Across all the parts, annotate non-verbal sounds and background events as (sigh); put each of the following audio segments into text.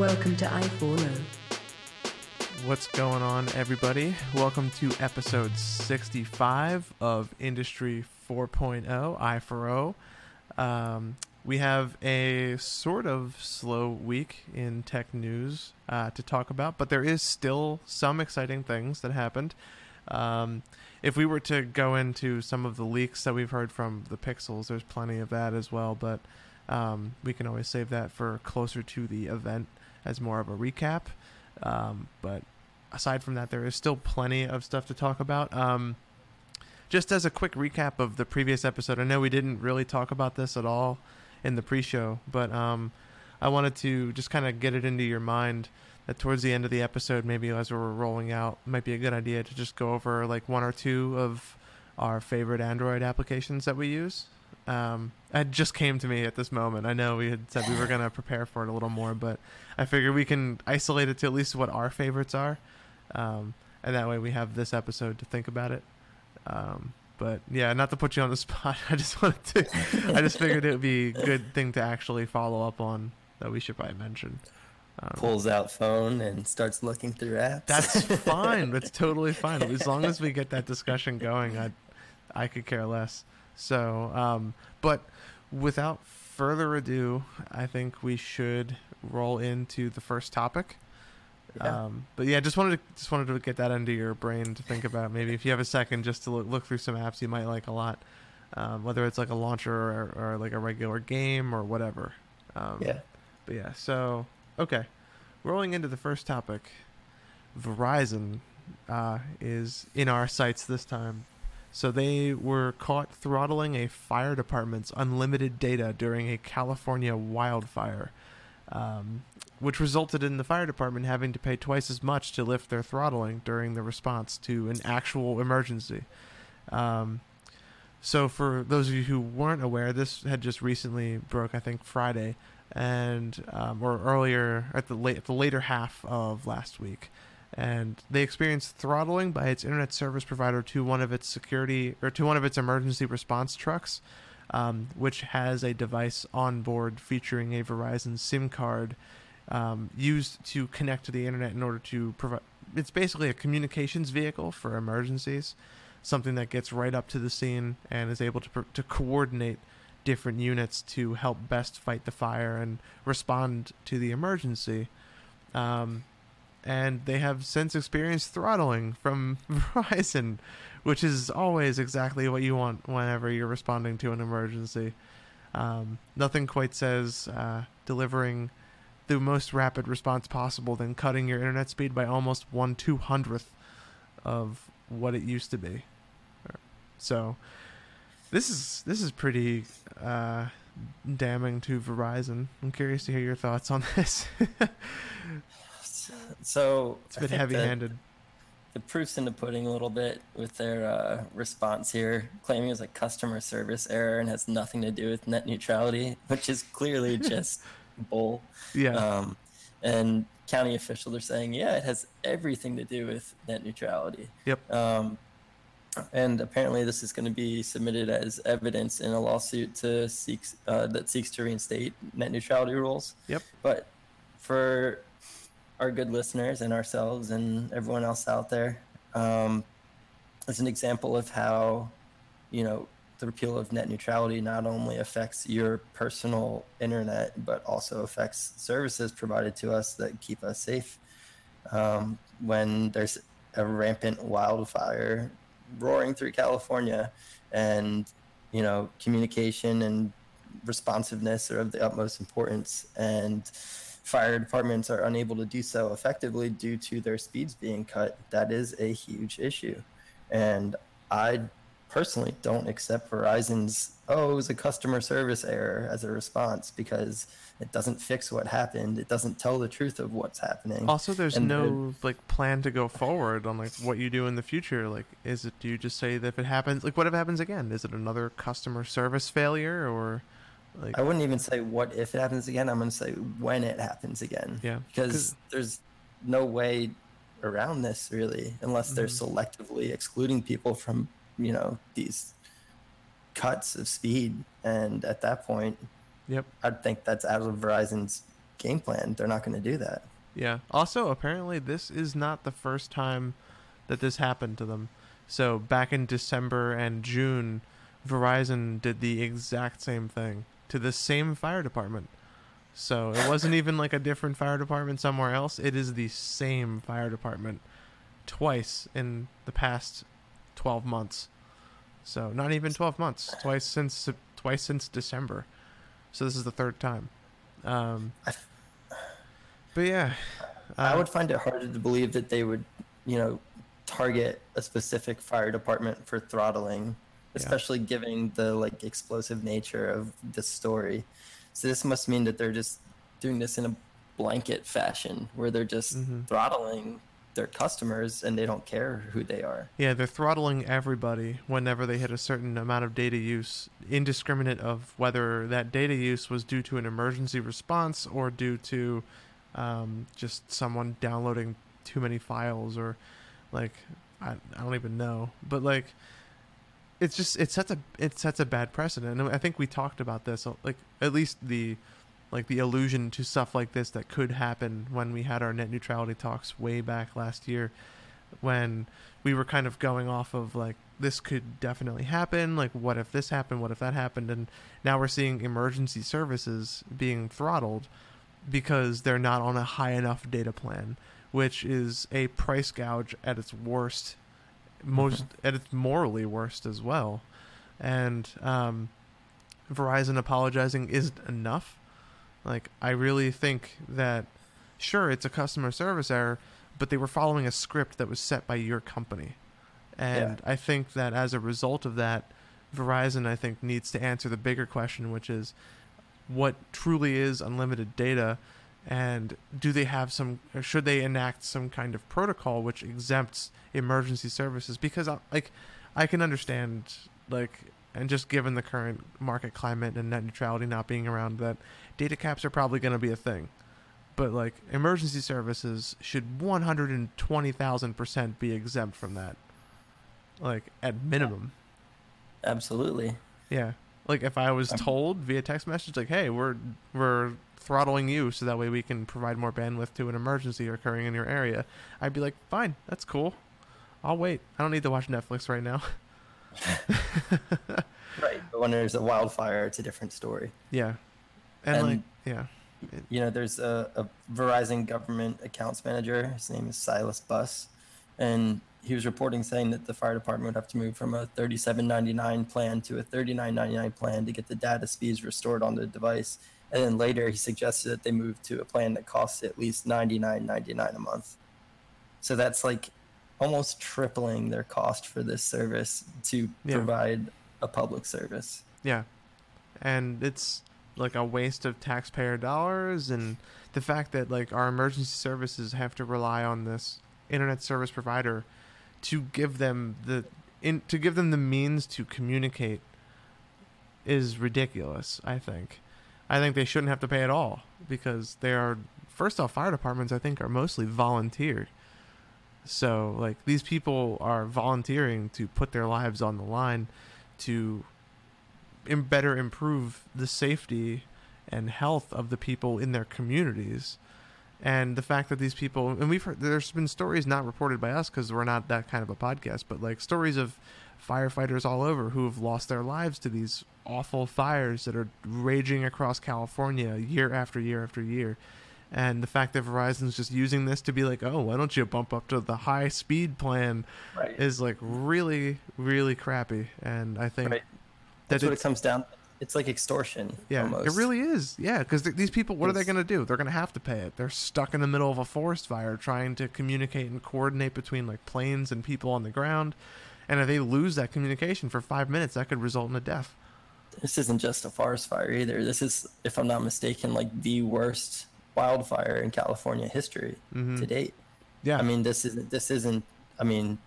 Welcome to i4O. What's going on, everybody? Welcome to episode 65 of Industry 4.0, I4O. Um, we have a sort of slow week in tech news uh, to talk about, but there is still some exciting things that happened. Um, if we were to go into some of the leaks that we've heard from the Pixels, there's plenty of that as well, but um, we can always save that for closer to the event as more of a recap. Um, but aside from that, there is still plenty of stuff to talk about. Um, just as a quick recap of the previous episode, I know we didn't really talk about this at all in the pre-show, but um, I wanted to just kind of get it into your mind that towards the end of the episode, maybe as we're rolling out, might be a good idea to just go over like one or two of our favorite Android applications that we use. Um, it just came to me at this moment. I know we had said we were going to prepare for it a little more, but I figure we can isolate it to at least what our favorites are. Um, and that way we have this episode to think about it. Um, but yeah, not to put you on the (laughs) spot. I just wanted to, I just figured it would be a good thing to actually follow up on that we should probably mention. Um, Pulls out phone and starts looking through apps. That's fine. (laughs) that's totally fine. As long as we get that discussion going, I, I could care less. So, um, but without further ado, I think we should roll into the first topic. Yeah. Um, but yeah, just wanted to just wanted to get that into your brain to think about. Maybe if you have a second, just to look, look through some apps you might like a lot, um, whether it's like a launcher or, or, like a regular game or whatever. Um, yeah. But yeah, so okay, rolling into the first topic, Verizon uh, is in our sights this time. So they were caught throttling a fire department's unlimited data during a California wildfire, um, which resulted in the fire department having to pay twice as much to lift their throttling during the response to an actual emergency. Um, so for those of you who weren't aware, this had just recently broke, I think Friday, and um, or earlier at the late the later half of last week and they experienced throttling by its internet service provider to one of its security or to one of its emergency response trucks, um, which has a device on board featuring a Verizon SIM card um, used to connect to the internet in order to provide. It's basically a communications vehicle for emergencies, something that gets right up to the scene and is able to to coordinate different units to help best fight the fire and respond to the emergency. Um, and they have since experienced throttling from (laughs) Verizon, which is always exactly what you want whenever you're responding to an emergency. Um, nothing quite says uh, delivering the most rapid response possible than cutting your internet speed by almost one two hundredth of what it used to be. So this is this is pretty uh, damning to Verizon. I'm curious to hear your thoughts on (laughs) this. So it's a bit heavy-handed. The, proof's in the pudding a little bit with their uh, response here, claiming it's a customer service error and has nothing to do with net neutrality, which is clearly (laughs) just bull. Yeah. Um, and county officials are saying, yeah, it has everything to do with net neutrality. Yep. Um, and apparently, this is going to be submitted as evidence in a lawsuit to seeks uh, that seeks to reinstate net neutrality rules. Yep. But for our good listeners and ourselves and everyone else out there um, as an example of how, you know, the repeal of net neutrality not only affects your personal internet, but also affects services provided to us that keep us safe. Um, when there's a rampant wildfire roaring through California, and you know, communication and responsiveness are of the utmost importance, and fire departments are unable to do so effectively due to their speeds being cut, that is a huge issue. And I personally don't accept Verizon's, oh, it was a customer service error as a response because it doesn't fix what happened. It doesn't tell the truth of what's happening. Also, there's and no like plan to go forward on like what you do in the future. Like, is it do you just say that if it happens, like what if it happens again? Is it another customer service failure or? Like, I wouldn't even say what if it happens again. I'm going to say when it happens again. Yeah. Because there's no way around this really, unless mm-hmm. they're selectively excluding people from, you know, these cuts of speed. And at that point, yep, I'd think that's out of Verizon's game plan. They're not going to do that. Yeah. Also, apparently, this is not the first time that this happened to them. So back in December and June, Verizon did the exact same thing to the same fire department. So it wasn't even like a different fire department somewhere else. It is the same fire department twice in the past 12 months. So not even 12 months, twice since twice since December. So this is the third time. Um, but yeah, uh, I would find it harder to believe that they would, you know, target a specific fire department for throttling, especially yeah. given the like explosive nature of this story. So this must mean that they're just doing this in a blanket fashion where they're just mm-hmm. throttling their customers and they don't care who they are. Yeah, they're throttling everybody whenever they hit a certain amount of data use, indiscriminate of whether that data use was due to an emergency response or due to um, just someone downloading too many files or like I, I don't even know. But like it's just it sets a it sets a bad precedent. And I think we talked about this uh, like at least the like the allusion to stuff like this that could happen when we had our net neutrality talks way back last year when we were kind of going off of like this could definitely happen like what if this happened what if that happened and now we're seeing emergency services being throttled because they're not on a high enough data plan which is a price gouge at its worst most at its morally worst as well and um, verizon apologizing isn't enough like, I really think that, sure, it's a customer service error, but they were following a script that was set by your company. And yeah. I think that as a result of that, Verizon, I think, needs to answer the bigger question, which is what truly is unlimited data and do they have some or should they enact some kind of protocol which exempts emergency services? Because I, uh, like i can understand like and just given the current market climate and net neutrality not being around that data caps are probably going to be a thing. But like emergency services should 120,000% be exempt from that. Like at minimum. Absolutely. Yeah like if i was um, told via text message like hey we're we're throttling you so that way we can provide more bandwidth to an emergency occurring in your area i'd be like fine that's cool. I'll wait. I don't need to watch netflix right now. (laughs) Right, but when there's a wildfire, it's a different story. Yeah, and, and like yeah, you know, there's a, a Verizon government accounts manager. His name is Silas Buss, and he was reporting saying that the fire department would have to move from a 37.99 plan to a 39.99 plan to get the data speeds restored on the device. And then later, he suggested that they move to a plan that costs at least 99.99 a month. So that's like almost tripling their cost for this service to yeah. provide a public service. Yeah. And it's like a waste of taxpayer dollars and the fact that like our emergency services have to rely on this internet service provider to give them the in to give them the means to communicate is ridiculous, I think. I think they shouldn't have to pay at all because they are first off fire departments I think are mostly volunteer so like these people are volunteering to put their lives on the line to better improve the safety and health of the people in their communities. And the fact that these people, and we've heard, there's been stories not reported by us because we're not that kind of a podcast, but like stories of firefighters all over who have lost their lives to these awful fires that are raging across California year after year after year and the fact that Verizon's just using this to be like, oh, why don't you bump up to the high speed plan, right. is like really, really crappy. And I think right. that's that what it comes down. It's like extortion. Yeah, almost. it really is. Yeah, because th- these people, what it's, are they going to do? They're going to have to pay it. They're stuck in the middle of a forest fire trying to communicate and coordinate between like planes and people on the ground. And if they lose that communication for five minutes, that could result in a death. This isn't just a forest fire either. This is, if I'm not mistaken, like the worst wildfire in California history mm-hmm. to date. Yeah. I mean, this isn't, this isn't, I mean,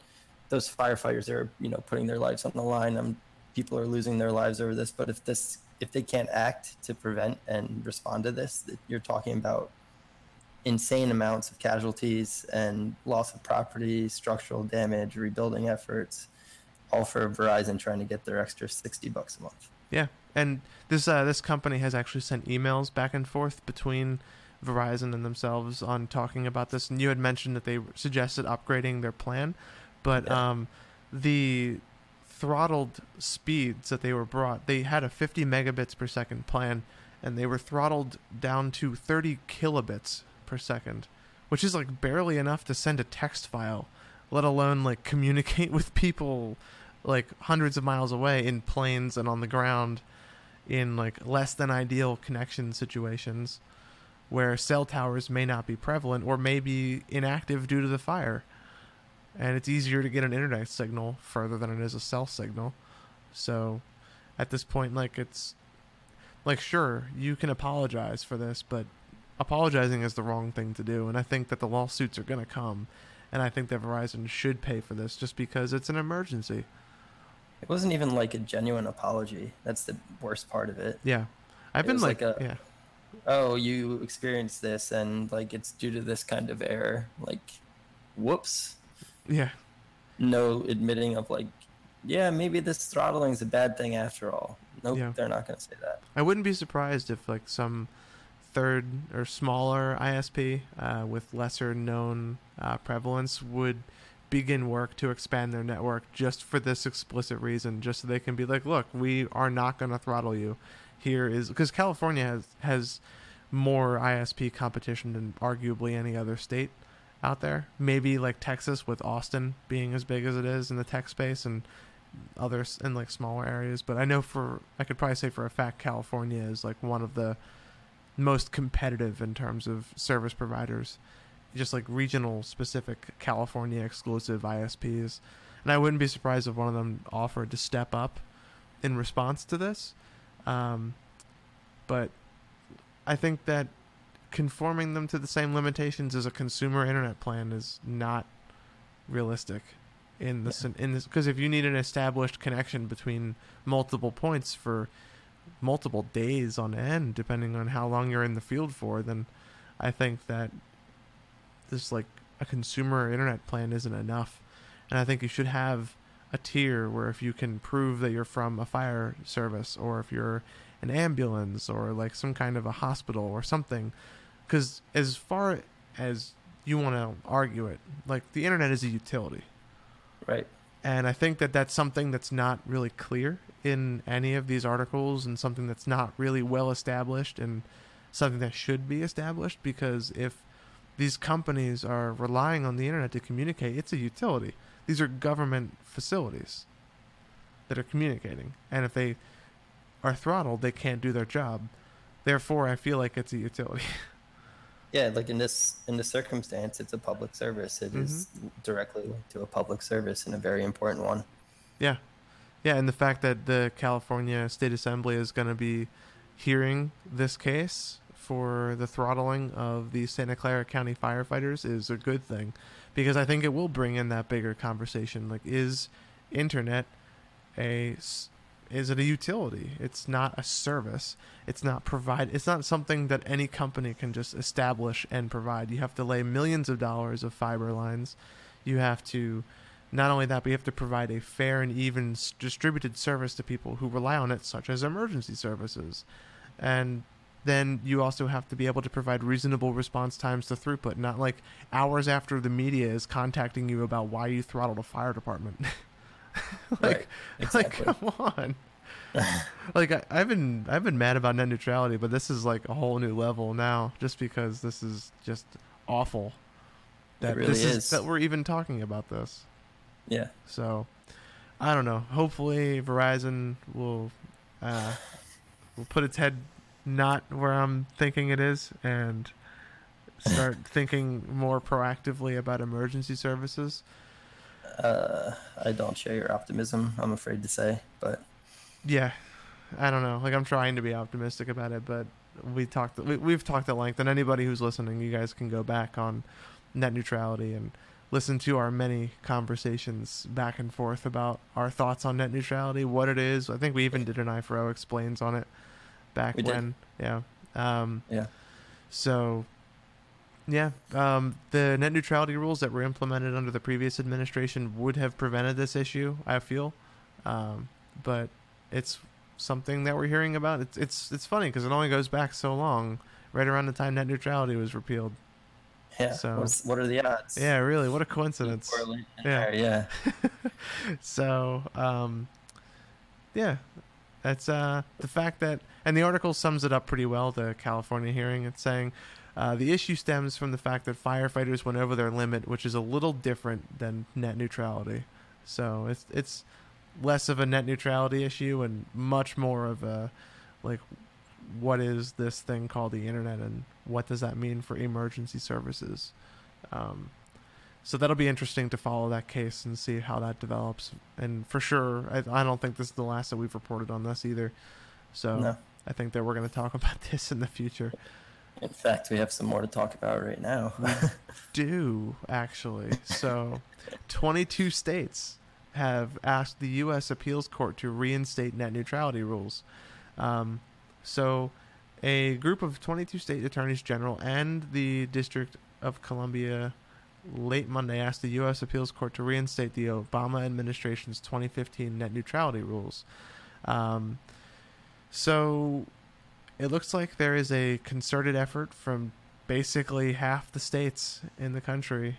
those firefighters are, you know, putting their lives on the line. Um, people are losing their lives over this, but if this, if they can't act to prevent and respond to this, you're talking about insane amounts of casualties and loss of property, structural damage, rebuilding efforts, all for Verizon trying to get their extra 60 bucks a month. Yeah. And this uh, this company has actually sent emails back and forth between Verizon and themselves on talking about this, and you had mentioned that they suggested upgrading their plan, but Yeah. um, the throttled speeds that they were brought, they had a 50 megabits per second plan, and they were throttled down to 30 kilobits per second, which is like barely enough to send a text file, let alone like (laughs) communicate with people like hundreds of miles away in planes and on the ground in like less than ideal connection situations where cell towers may not be prevalent or may be inactive due to the fire. And it's easier to get an internet signal further than it is a cell signal. So at this point like it's like sure, you can apologize for this, but apologizing is the wrong thing to do and I think that the lawsuits are going to come and I think that Verizon should pay for this just because it's an emergency. It wasn't even like a genuine apology. That's the worst part of it. Yeah. I've It been like, like a- yeah. Oh, you experienced this and like it's due to this kind of error. Like, whoops. Yeah. No admitting of like, yeah, maybe this throttling is a bad thing after all. Nope, Yeah. they're not going to say that. I wouldn't be surprised if like some third or smaller ISP uh, with lesser known uh, prevalence would begin work to expand their network just for this explicit reason, just so they can be like, look, we are not going to throttle you. Here is because California has has more ISP competition than arguably any other state out there. Maybe like Texas with Austin being as big as it is in the tech space and others in like smaller areas. But I know for I could probably say for a fact California is like one of the most competitive in terms of service providers, just like regional specific California exclusive ISPs. And I wouldn't be surprised if one of them offered to step up in response to this. Um, but I think that conforming them to the same limitations as a consumer internet plan is not realistic in this in this because if you need an established connection between multiple points for multiple days on end depending on how long you're in the field for then i think that this like a consumer internet plan isn't enough. And i think you should have a tier where if you can prove that you're from a fire service or if you're an ambulance or like some kind of a hospital or something because as far as you want to argue it like the internet is a utility Right. and I think that that's something that's not really clear in any of these articles and something that's not really well established and something that should be established because if these companies are relying on the internet to communicate, it's a utility. These are government facilities that are communicating. And if they are throttled, they can't do their job. Therefore, I feel like it's a utility. (laughs) Yeah, like in this in this circumstance, it's a public service. It is Mm-hmm. directly linked to a public service and a very important one. Yeah. Yeah, and the fact that the California State Assembly is going to be hearing this case for the throttling of the Santa Clara County firefighters is a good thing because I think it will bring in that bigger conversation like is internet a is it a utility? It's not a service. It's not provide it's not something that any company can just establish and provide. You have to lay millions of dollars of fiber lines. You have to not only that, but you have to provide a fair and even distributed service to people who rely on it, such as emergency services. And then you also have to be able to provide reasonable response times to throughput, not like hours after the media is contacting you about why you throttled a fire department. (laughs) (laughs) like, Right, exactly. like, come on. (laughs) like I, I've been I've been mad about net neutrality, but this is like a whole new level now, just because this is just awful. That really this is is. that we're even talking about this. Yeah. So, I don't know. Hopefully, Verizon will uh, will put its head not where I'm thinking it is and start (laughs) thinking more proactively about emergency services. Uh, I don't share your optimism. I'm afraid to say, but Yeah, I don't know. Like I'm trying to be optimistic about it, but we talked. We, we've talked at length, and anybody who's listening, you guys can go back on net neutrality and listen to our many conversations back and forth about our thoughts on net neutrality, what it is. I think we even did an I for O explains on it back We did. when. Yeah. Um, yeah, so, yeah, um, the net neutrality rules that were implemented under the previous administration would have prevented this issue. I feel, um, but it's something that we're hearing about. It's it's it's funny because it only goes back so long. right around the time net neutrality was repealed. Yeah. So- what's- what are the odds? Yeah, really, what a coincidence. Yeah. there, Yeah. (laughs) so um yeah that's uh the fact that and the article sums it up pretty well the california hearing it's saying uh, the issue stems from the fact that firefighters went over their limit which is a little different than net neutrality so it's it's less of a net neutrality issue and much more of a like what is this thing called the internet and what does that mean for emergency services um, so that'll be interesting to follow that case and see how that develops. And for sure, I, I don't think this is the last that we've reported on this either. So No. I think that we're going to talk (laughs) about this in the future. In fact, we have some more to talk about right now. Do actually. So (laughs) 22 states have asked the U.S. Appeals Court to reinstate net neutrality rules. Um, so a group of 22 state attorneys general and the District of Columbia late Monday asked the U.S. Appeals Court to reinstate the Obama administration's 2015 net neutrality rules. Um, so it looks like there is a concerted effort from basically half the states in the country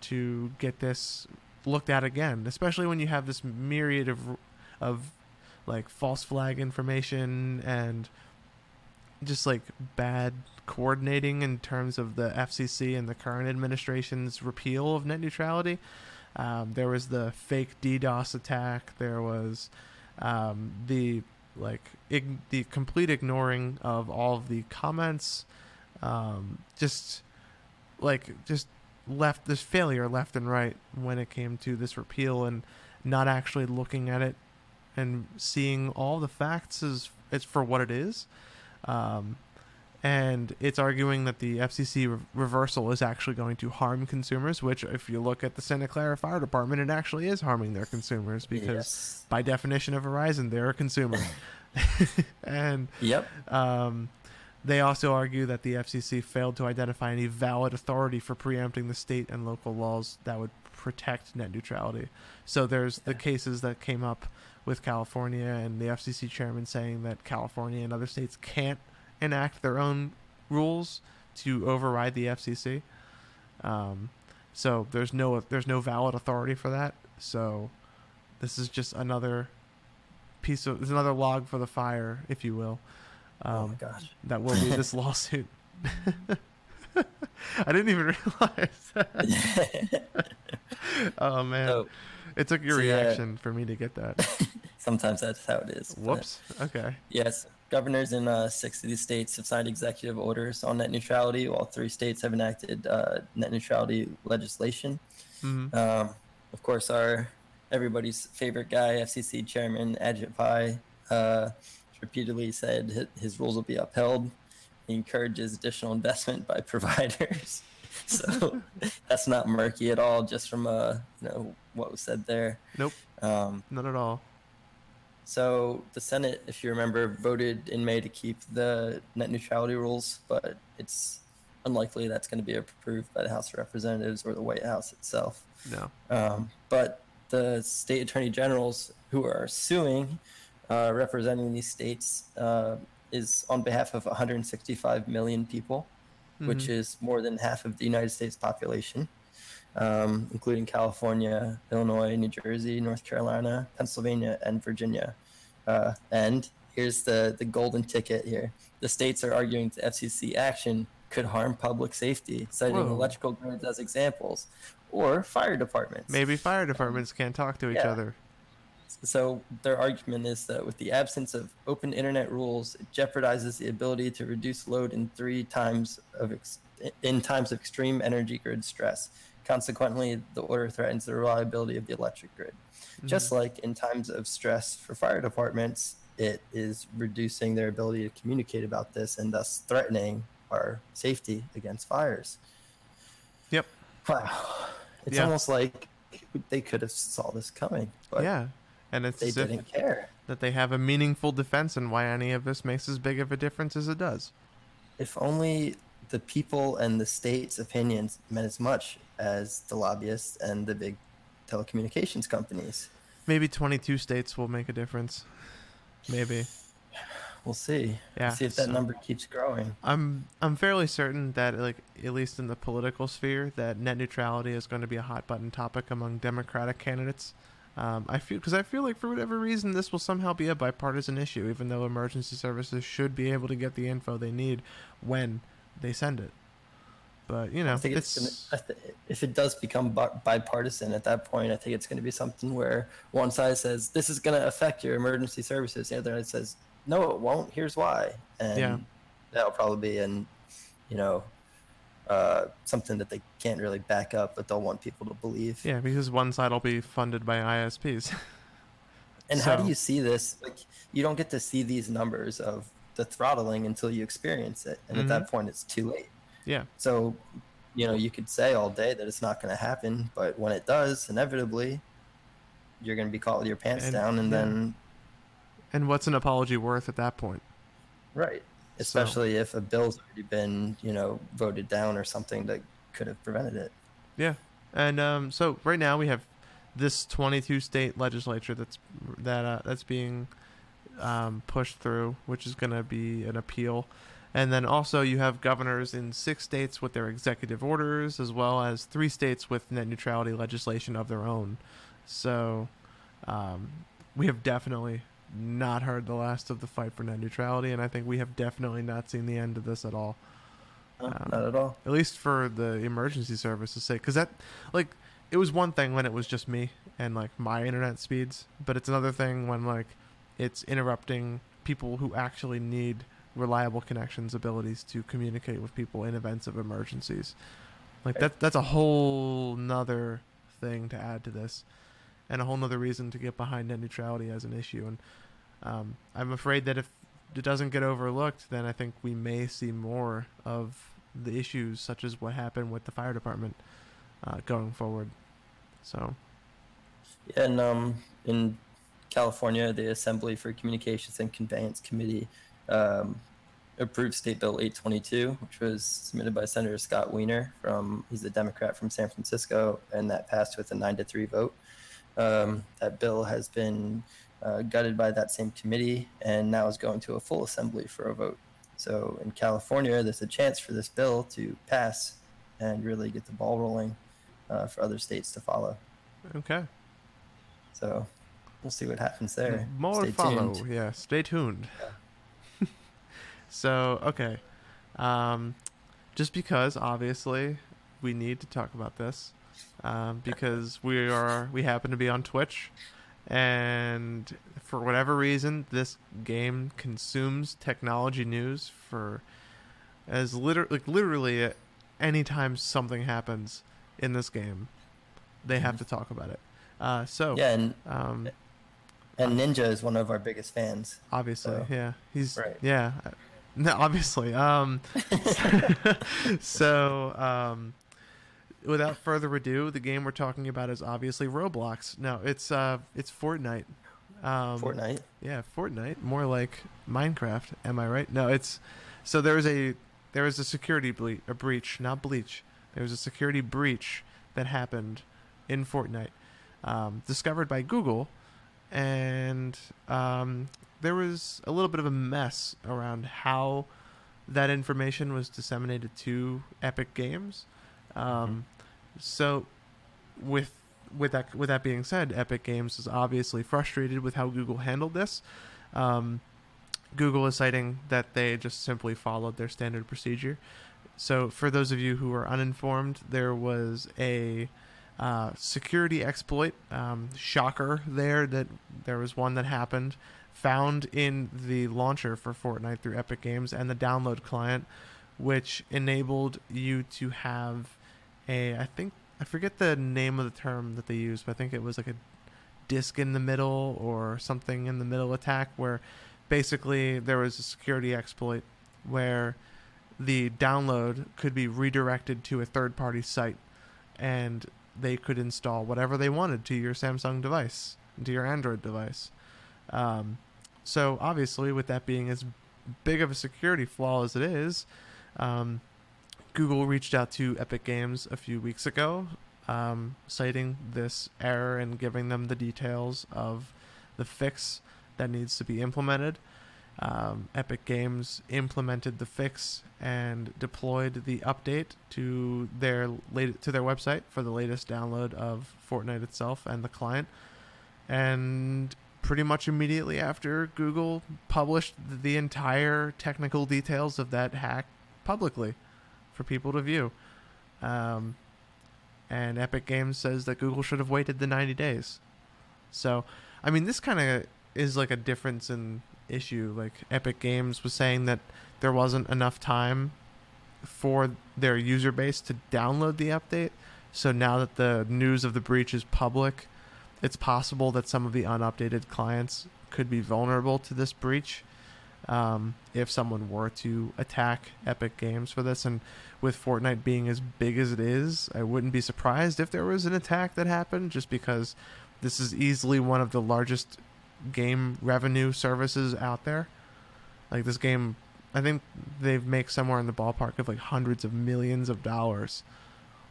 to get this looked at again, especially when you have this myriad of of like false flag information and just like bad coordinating in terms of the FCC and the current administration's repeal of net neutrality. Um, there was the fake DDoS attack. There was um, the like ig- the complete ignoring of all of the comments. Um, just like just left this failure left and right when it came to this repeal and not actually looking at it and seeing all the facts as it's for what it is. Um, and it's arguing that the FCC re- reversal is actually going to harm consumers. Which, if you look at the Santa Clara Fire Department, it actually is harming their consumers because, yes. by definition of Verizon, they're a consumer. (laughs) (laughs) and Yep. um, they also argue that the FCC failed to identify any valid authority for preempting the state and local laws that would protect net neutrality. So there's the cases that came up with California and the FCC chairman saying that California and other states can't enact their own rules to override the FCC. Um, so there's no there's no valid authority for that. So this is just another piece of another log for the fire, if you will. Um, oh my gosh. that will be this (laughs) lawsuit. (laughs) I didn't even realize that. (laughs) oh man, so it took your so, yeah. reaction for me to get that. sometimes that's how it is. Whoops. Okay. Yes, governors in uh, six of these states have signed executive orders on net neutrality, while three states have enacted uh, net neutrality legislation. hmm Um, of course, our everybody's favorite guy, FCC Chairman Ajit Pai, uh, repeatedly said hi- his rules will be upheld. He encourages additional investment by (laughs) providers. (laughs) so (laughs) that's not murky at all, just from uh, you know what was said there. Nope. Um, Not at all. So the Senate, if you remember, voted in May to keep the net neutrality rules, but it's unlikely that's going to be approved by the House of Representatives or the White House itself. No. Um, but the state attorney generals who are suing, uh, representing these states, uh, is on behalf of 165 million people, which Mhm. is more than half of the United States population, um, including California, Illinois, New Jersey, North Carolina, Pennsylvania, and Virginia. Uh, and here's the, the golden ticket here. The states are arguing the FCC action could harm public safety, citing Whoa. electrical grids as examples, or fire departments. Maybe fire departments can't talk to each yeah. other. So their argument is that with the absence of open internet rules, it jeopardizes the ability to reduce load in three times of ex- in times of extreme energy grid stress. Consequently, the order threatens the reliability of the electric grid. Mm-hmm. Just like in times of stress for fire departments, it is reducing their ability to communicate about this and thus threatening our safety against fires. Yep. Wow. It's Yeah. almost like they could have saw this coming, but yeah. And it's they didn't care. that they have a meaningful defense and why any of this makes as big of a difference as it does. If only the people and the state's opinions meant as much as the lobbyists and the big telecommunications companies. Maybe 22 states will make a difference. Maybe. we'll see. Yeah, see if that so- number keeps growing. I'm I'm fairly certain that like at least in the political sphere that net neutrality is going to be a hot button topic among Democratic candidates. Um, I feel because I feel like for whatever reason this will somehow be a bipartisan issue, even though emergency services should be able to get the info they need when they send it. But you know, I think it's, it's, gonna, I th- if it does become bipartisan at that point, I think it's going to be something where one side says this is going to affect your emergency services, the other side says no, it won't. Here's why, and Yeah. that'll probably be an, you know, uh, something that they can't really back up, but they'll want people to believe. yeah, because one side will be funded by ISPs. And (laughs) how do you see this? Like, you don't get to see these numbers of the throttling until you experience it, and at that point, it's too late. yeah, So, you know, you could say all day that it's not going to happen, but when it does, inevitably, you're going to be caught with your pants And- down, and yeah. then and what's an apology worth at that point? right, especially if a bill's already been, you know, voted down or something that could have prevented it. Yeah, and um, so right now we have this 22 state legislature that's that uh, that's being um, pushed through, which is going to be an appeal, and then also you have governors in six states with their executive orders, as well as three states with net neutrality legislation of their own. So um, we have definitely not heard the last of the fight for net neutrality, and I think we have definitely not seen the end of this at all No, Um, not at all. at least for the emergency services sake because that like it was one thing when it was just me and like my internet speeds but it's another thing when like it's interrupting people who actually need reliable connections abilities to communicate with people in events of emergencies. Like that that's a whole nother thing to add to this and a whole nother reason to get behind net neutrality as an issue. And um, i'm afraid that if it doesn't get overlooked, then I think we may see more of the issues, such as what happened with the fire department, uh, going forward. So, Yeah, and um, in California, the Assembly for Communications and Conveyance Committee um, approved State Bill 822, which was submitted by Senator Scott Wiener from he's a Democrat from San Francisco, and that passed with a nine to three vote. Um, that bill has been uh, gutted by that same committee, and now is going to a full assembly for a vote. So in California, there's a chance for this bill to pass and really get the ball rolling uh, for other states to follow. okay, So we'll see what happens there. more Stay follow. tuned. Yeah, stay tuned. (laughs) so, okay, um, just because obviously we need to talk about this, um, because we are we happen to be on Twitch, and for whatever reason, this game consumes technology news for as liter- like literally anytime something happens in this game, they have to talk about it. Uh, so Yeah, and, um, and Ninja is one of our biggest fans. obviously, So- yeah, he's Right. yeah, no, obviously. Um, (laughs) so um, without further ado, the game we're talking about is obviously Roblox. No, it's uh, it's Fortnite. Um, Fortnite. Yeah, Fortnite. More like Minecraft. Am I right? No, it's so there was a there was a security ble- a breach, not bleach. There was a security breach that happened in Fortnite, um, discovered by Google, and um, there was a little bit of a mess around how that information was disseminated to Epic Games. Um, So, with with that with that being said, Epic Games is obviously frustrated with how Google handled this. Um, Google is citing that they just simply followed their standard procedure. So, for those of you who are uninformed, there was a uh, security exploit, um, shocker there that there was one that happened, found in the launcher for Fortnite through Epic Games and the download client, which enabled you to have a, I think, I forget the name of the term that they used, but I think it was like a disk in the middle or something in the middle attack where basically there was a security exploit where the download could be redirected to a third party site and they could install whatever they wanted to your Samsung device, to your Android device. Um, so obviously, with that being as big of a security flaw as it is, um, Google reached out to Epic Games a few weeks ago, um, citing this error and giving them the details of the fix that needs to be implemented. Um, Epic Games implemented the fix and deployed the update to their late, to their website for the latest download of Fortnite itself and the client. And pretty much immediately after, Google published the entire technical details of that hack publicly for people to view. Um, and Epic Games says that Google should have waited the 90 days. So, I mean, this kind of is like a difference in issue. Like Epic Games was saying that there wasn't enough time for their user base to download the update. So now that the news of the breach is public, it's possible that some of the unupdated clients could be vulnerable to this breach um, if someone were to attack Epic Games for this. And with Fortnite being as big as it is, I wouldn't be surprised if there was an attack that happened just because this is easily one of the largest game revenue services out there. Like this game, I think they've make somewhere in the ballpark of like hundreds of millions of dollars,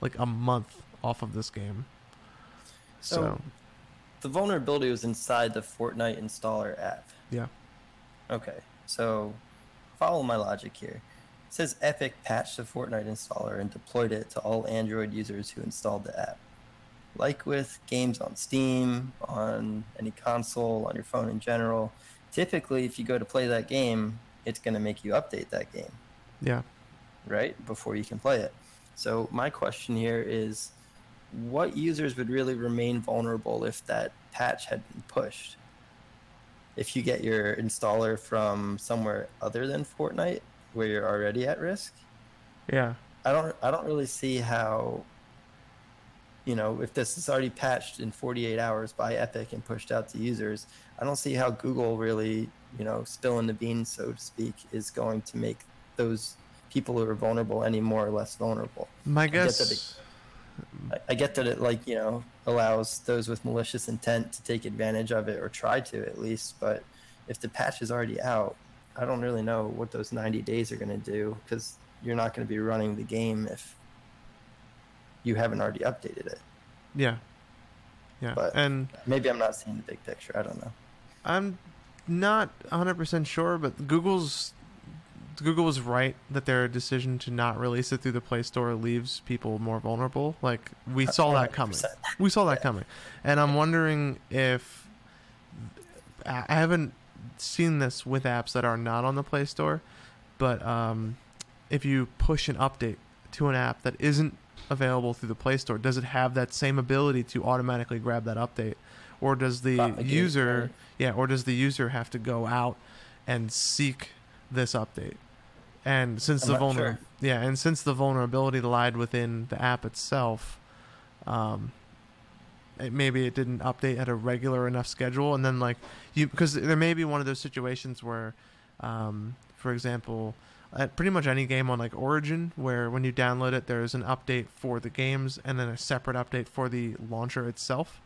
like a month off of this game. So, so the vulnerability was inside the Fortnite installer app. Yeah. Okay, so follow my logic here. It says Epic patched the Fortnite installer and deployed it to all Android users who installed the app like with games on Steam, on any console, on your phone in general, typically if you go to play that game, it's going to make you update that game. Yeah. Right? Before you can play it. So my question here is what users would really remain vulnerable if that patch had been pushed? If you get your installer from somewhere other than Fortnite where you're already at risk? Yeah. I don't I don't really see how you know, if this is already patched in 48 hours by Epic and pushed out to users, I don't see how Google really, you know, spilling the beans, so to speak, is going to make those people who are vulnerable any more or less vulnerable. My guess. I get, it, I get that it, like, you know, allows those with malicious intent to take advantage of it or try to at least. But if the patch is already out, I don't really know what those 90 days are going to do because you're not going to be running the game if you haven't already updated it. Yeah. Yeah. But and maybe I'm not seeing the big picture. I don't know. I'm not 100% sure, but Google's Google was right that their decision to not release it through the Play Store leaves people more vulnerable. Like we saw that coming. We saw that yeah. coming. And I'm wondering if I haven't seen this with apps that are not on the Play Store, but um, if you push an update to an app that isn't available through the Play Store, does it have that same ability to automatically grab that update, or does the user, yeah, or does the user have to go out and seek this update? And since I'm the vulner, sure. yeah, and since the vulnerability lied within the app itself, um, it, maybe it didn't update at a regular enough schedule, and then like you, because there may be one of those situations where, um, for example, at pretty much any game on like Origin, where when you download it, there's an update for the games and then a separate update for the launcher itself.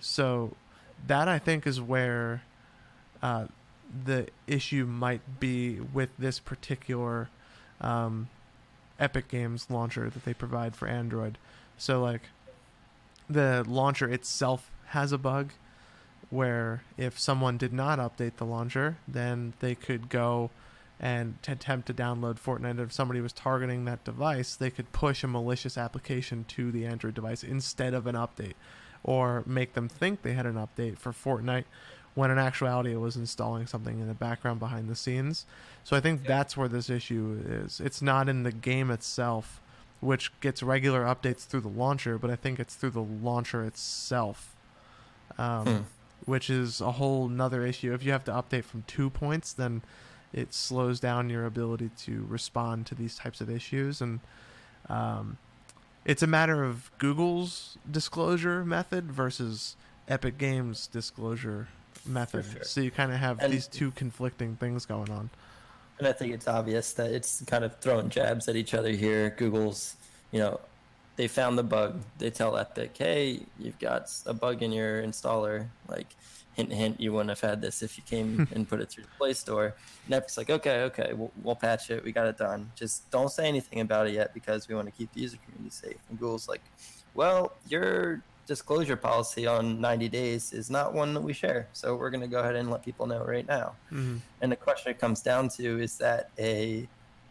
So that I think is where uh, the issue might be with this particular um, Epic Games launcher that they provide for Android. So like the launcher itself has a bug where if someone did not update the launcher, then they could go and attempt to download Fortnite. If somebody was targeting that device, they could push a malicious application to the Android device instead of an update, or make them think they had an update for Fortnite when in actuality it was installing something in the background behind the scenes. So I think that's where this issue is. It's not in the game itself, which gets regular updates through the launcher, but I think it's through the launcher itself. Um, hmm. Which is a whole nother issue. If you have to update from two points, then it slows down your ability to respond to these types of issues. And um, it's a matter of google's disclosure method versus epic games disclosure method. Sure. so you kind of have and, these two conflicting things going on. And i think it's obvious that it's kind of throwing jabs at each other here. Google's you know they found the bug. They tell epic hey you've got a bug in your installer. Like hint, hint, you wouldn't have had this if you came (laughs) and put it through the Play Store. Netflix like, okay, okay, we'll, we'll, patch it. We got it done. Just don't say anything about it yet because we want to keep the user community safe. And Google's like, well, your disclosure policy on 90 days is not one that we share. So we're going to go ahead and let people know right now. hmm And the question it comes down to is that a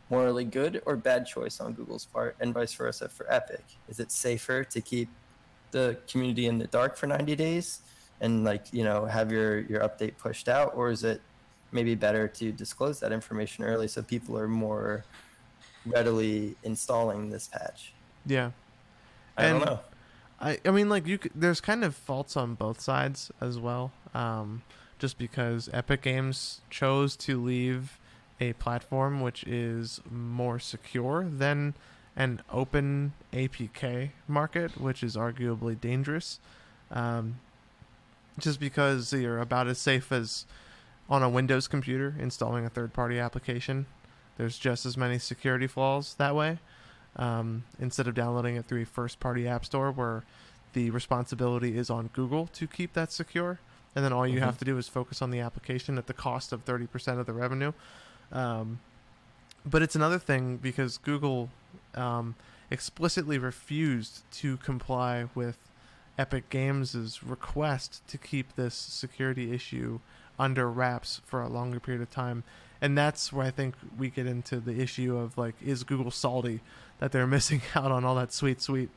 morally good or bad choice on Google's part, and vice versa for Epic? Is it safer to keep the community in the dark for 90 days and like you know have your your update pushed out, or is it maybe better to disclose that information early so people are more readily installing this patch? Yeah. I And- don't know. I I mean like you there's kind of faults on both sides as well. Um, just because Epic Games chose to leave a platform which is more secure than an open APK market, which is arguably dangerous. Um, just because you're about as safe as on a Windows computer installing a third party application. There's just as many security flaws that way um, instead of downloading it through a first party app store where the responsibility is on Google to keep that secure. And then all you Mhm. have to do is focus on the application at the cost of 30% of the revenue. Um, but it's another thing because Google um, explicitly refused to comply with Epic Games' request to keep this security issue under wraps for a longer period of time. And that's where I think we get into the issue of like, is Google salty that they're (laughs) missing out on all that sweet, sweet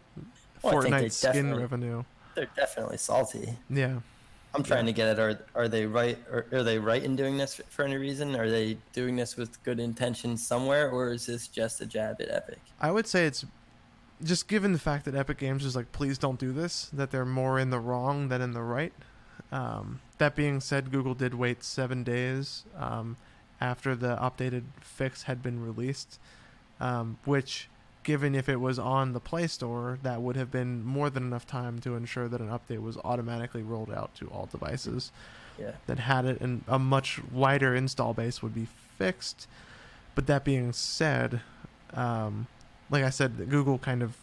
Well, I think they Fortnite skin revenue? They're definitely salty. Yeah. I'm trying to get at are are they right or are they right in doing this for any reason? Are they doing this with good intentions somewhere, or is this just a jab at Epic? I would say it's just given the fact that Epic Games is like, please don't do this, that they're more in the wrong than in the right. Um, that being said, Google did wait seven days um, after the updated fix had been released, um, which, given if it was on the Play Store, that would have been more than enough time to ensure that an update was automatically rolled out to all devices Yeah. that had it and a much wider install base would be fixed. But that being said, um, like I said, Google kind of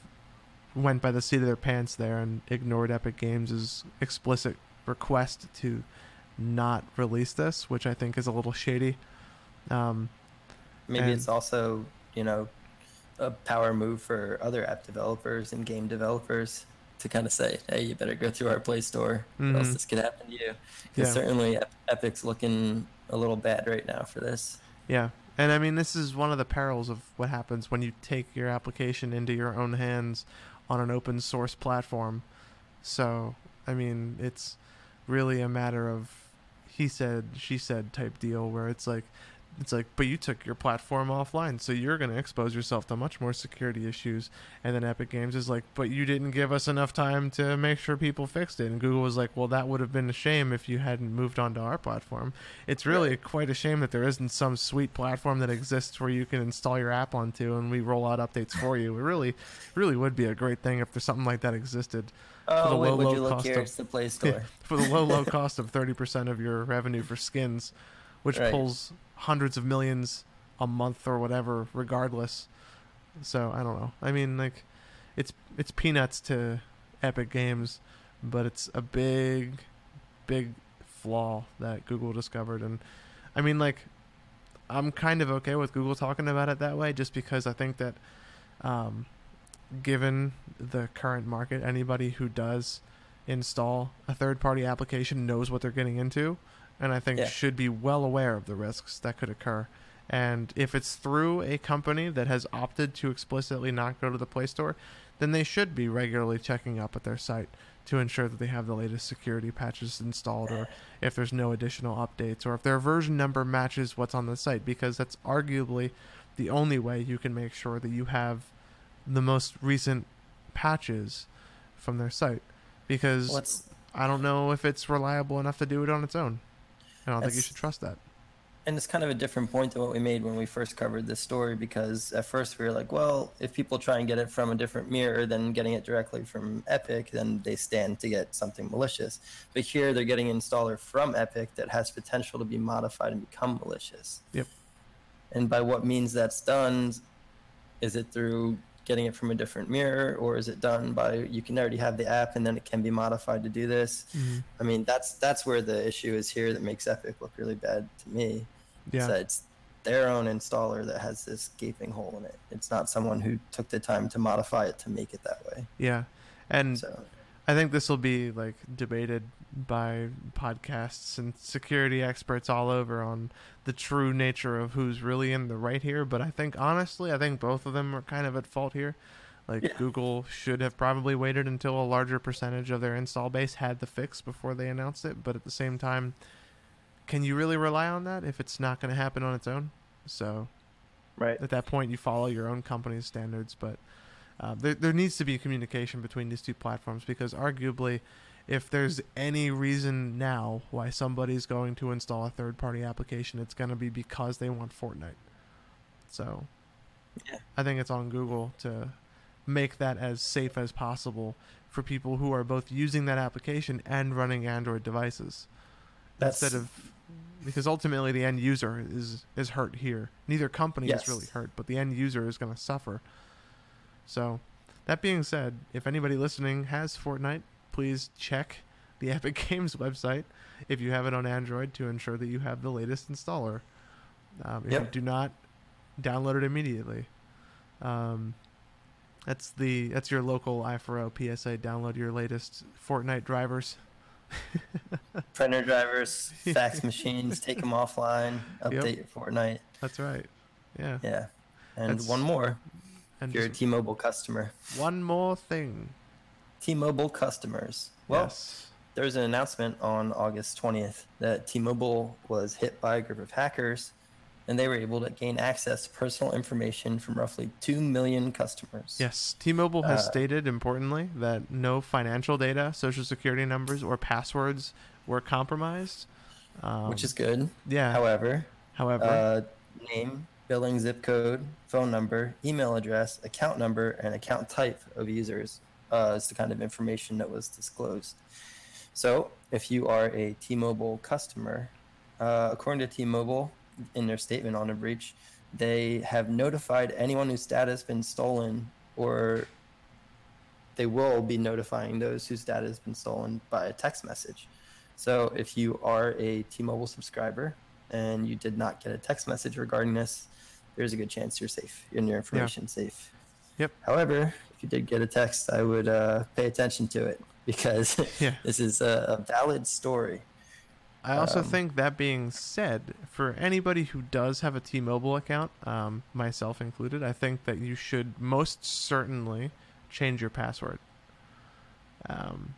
went by the seat of their pants there and ignored Epic Games' explicit request to not release this, which I think is a little shady. Um, Maybe And- it's also you know a power move for other app developers and game developers to kind of say, hey, you better go through our Play Store, or else this could happen to you. Because Yeah. certainly Epic's looking a little bad right now for this. Yeah. And I mean, this is one of the perils of what happens when you take your application into your own hands on an open source platform. So, I mean, it's really a matter of he said, she said type deal where it's like, it's like, but you took your platform offline, so you're going to expose yourself to much more security issues. And then Epic Games is like, but you didn't give us enough time to make sure people fixed it. And Google was like, well, that would have been a shame if you hadn't moved on to our platform. It's really quite a shame that there isn't some sweet platform that exists where you can install your app onto and we roll out updates for you. It really, really would be a great thing if there's something like that existed Oh, wait, low, would low you look cost here? of- It's the Play (laughs) Store. for the low, low (laughs) cost of 30% of your revenue for skins, which Right. pulls hundreds of millions a month or whatever, regardless. So I don't know. I mean, like, it's it's peanuts to Epic Games, but it's a big, big flaw that Google discovered. And I mean, like, I'm kind of okay with Google talking about it that way, just because I think that, um, given the current market, anybody who does install a third party application knows what they're getting into and I think Yeah. should be well aware of the risks that could occur. And if it's through a company that has opted to explicitly not go to the Play Store, then they should be regularly checking up at their site to ensure that they have the latest security patches installed or if there's no additional updates or if their version number matches what's on the site because that's arguably the only way you can make sure that you have the most recent patches from their site because What's I don't know if it's reliable enough to do it on its own. I don't think you should trust that. and it's kind of a different point than what we made when we first covered this story because at first we were like, well, if people try and get it from a different mirror than getting it directly from Epic, then they stand to get something malicious. But here they're getting an installer from Epic that has potential to be modified and become malicious. Yep. And by what means that's done, is it through getting it from a different mirror or is it done by you can already have the app and then it can be modified to do this? Mm-hmm. I mean, that's that's where the issue is here that makes Epic look really bad to me. Yeah. So it's their own installer that has this gaping hole in it. It's not someone who took the time to modify it to make it that way. Yeah. And So I think this will be like debated by podcasts and security experts all over on the true nature of who's really in the right here. But I think honestly, I think both of them are kind of at fault here. Like Yeah. Google should have probably waited until a larger percentage of their install base had the fix before they announced it. But at the same time, can you really rely on that if it's not going to happen on its own? So Right. at that point you follow your own company's standards but uh, there, there needs to be communication between these two platforms because arguably if there's any reason now why somebody's going to install a third party application it's going to be because they want fortnite so Yeah. i think it's on google to make that as safe as possible for people who are both using that application and running android devices That's instead of because ultimately the end user is is hurt here. Neither company Yes. is really hurt, but the end user is going to suffer. So, that being said, if anybody listening has Fortnite, please check the (laughs) Epic Games website if you have it on Android to ensure that you have the latest installer. Um, if you do not, download it immediately. Um, that's the that's your local i4o PSA. Download your latest Fortnite drivers. (laughs) printer drivers, (laughs) fax machines, take them offline, Yep. update your Fortnite. That's right. Yeah. Yeah. And That's- one more, And if you're a just T-Mobile customer. one more thing. T-Mobile customers. Well, yes. there was an announcement on August 20th that T-Mobile was hit by a group of hackers, and they were able to gain access to personal information from roughly 2 million customers. Yes. T-Mobile has Uh, stated importantly that no financial data, social security numbers, or passwords were compromised. Um, Which is good. yeah. However, However, uh, name, billing zip code, phone number, email address, account number, and account type of users uh, is the kind of information that was disclosed. So, if you are a T-Mobile customer, uh, according to T-Mobile, in their statement on the breach, they have notified anyone whose data has been stolen, or they will be notifying those whose data has been stolen by a text message. So, if you are a T-Mobile subscriber and you did not get a text message regarding this, there's a good chance you're safe and your information safe. Yep. However, if you did get a text, I would uh, pay attention to it (laughs) because (laughs) Yeah. this is a, a valid story. I also um, think that being said, for anybody who does have a T-Mobile account, um, myself included, I think that you should most certainly change your password, um,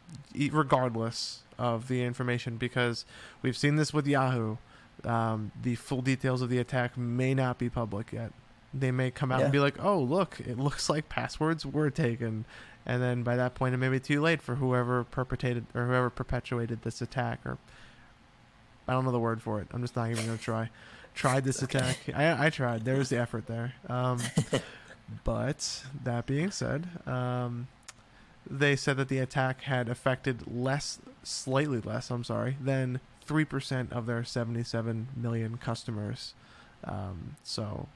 regardless of the information, because we've seen this with Yahoo. Um, the full details of the attack may not be public yet. They may come out Yeah. and be like, "Oh, look, it looks like passwords were taken," and then by that point, it may be too late for whoever perpetrated or whoever perpetuated this attack or I don't know the word for it. I'm just not even gonna try. Tried this Okay. attack. I, I tried. There was the effort there. Um, (laughs) but that being said, um, they said that the attack had affected less, slightly less. I'm sorry, than three percent of their 77 million customers. Um, so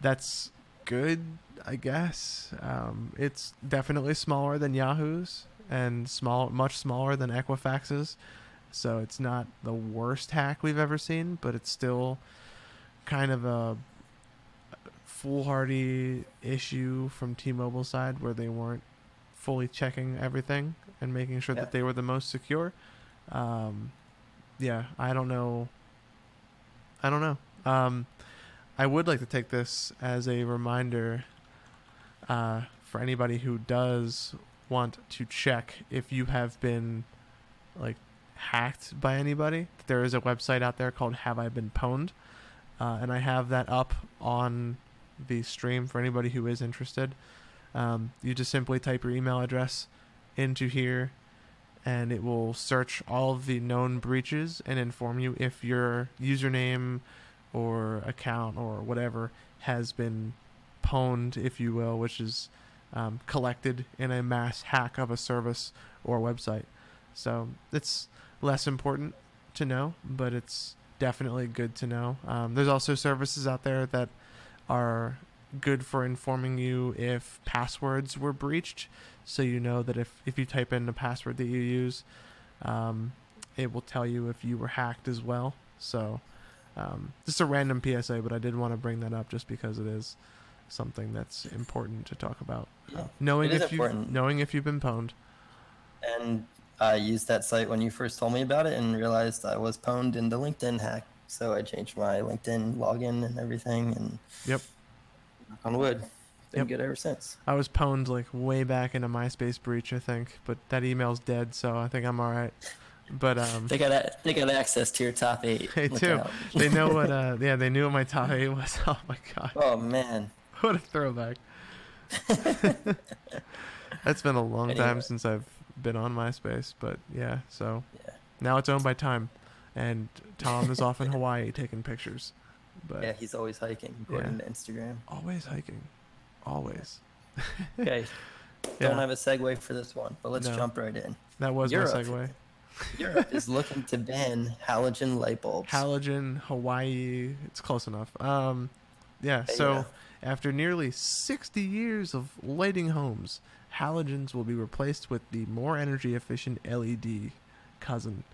that's good, I guess. Um, it's definitely smaller than Yahoo's and small, much smaller than Equifax's. So it's not the worst hack we've ever seen, but it's still kind of a foolhardy issue from T-Mobile side where they weren't fully checking everything and making sure Yeah. that they were the most secure. Um, yeah, I don't know. I don't know. Um, I would like to take this as a reminder uh, for anybody who does want to check if you have been like hacked by anybody. There is a website out there called Have I Been Pwned, uh, and I have that up on the stream for anybody who is interested. Um, you just simply type your email address into here, and it will search all of the known breaches and inform you if your username or account or whatever has been pwned, if you will, which is um, collected in a mass hack of a service or website. So it's less important to know, but it's definitely good to know. Um, there's also services out there that are good for informing you if passwords were breached, so you know that if, if you type in the password that you use, um, it will tell you if you were hacked as well. So um, just a random PSA, but I did want to bring that up just because it is something that's important to talk about. Yeah, knowing if you knowing if you've been pwned. And I used that site when you first told me about it and realized I was pwned in the LinkedIn hack. So I changed my LinkedIn login and everything and Yep. knock on wood. Been Yep. good ever since. I was pwned like way back in a MySpace breach, I think, but that email's dead, so I think I'm all right. But um, They got a, they got access to your top eight. they too. They know (laughs) what. Uh, yeah, they knew what my top eight was. (laughs) Oh my god, Oh man. what a throwback! (laughs) That's been a long time since I've been on MySpace, but yeah. So Yeah. now it's owned by Time, and Tom is off in Hawaii taking pictures. But Yeah, he's always hiking according to Instagram. always hiking, always. Okay. Yeah. Don't have a segue for this one, but let's No. jump right in. That was Europe. my segue. Europe is looking to ban halogen light bulbs. Halogen, Hawaii. It's close enough. Um, yeah. There So after nearly 60 years of lighting homes, halogens will be replaced with the more energy efficient LED cousin,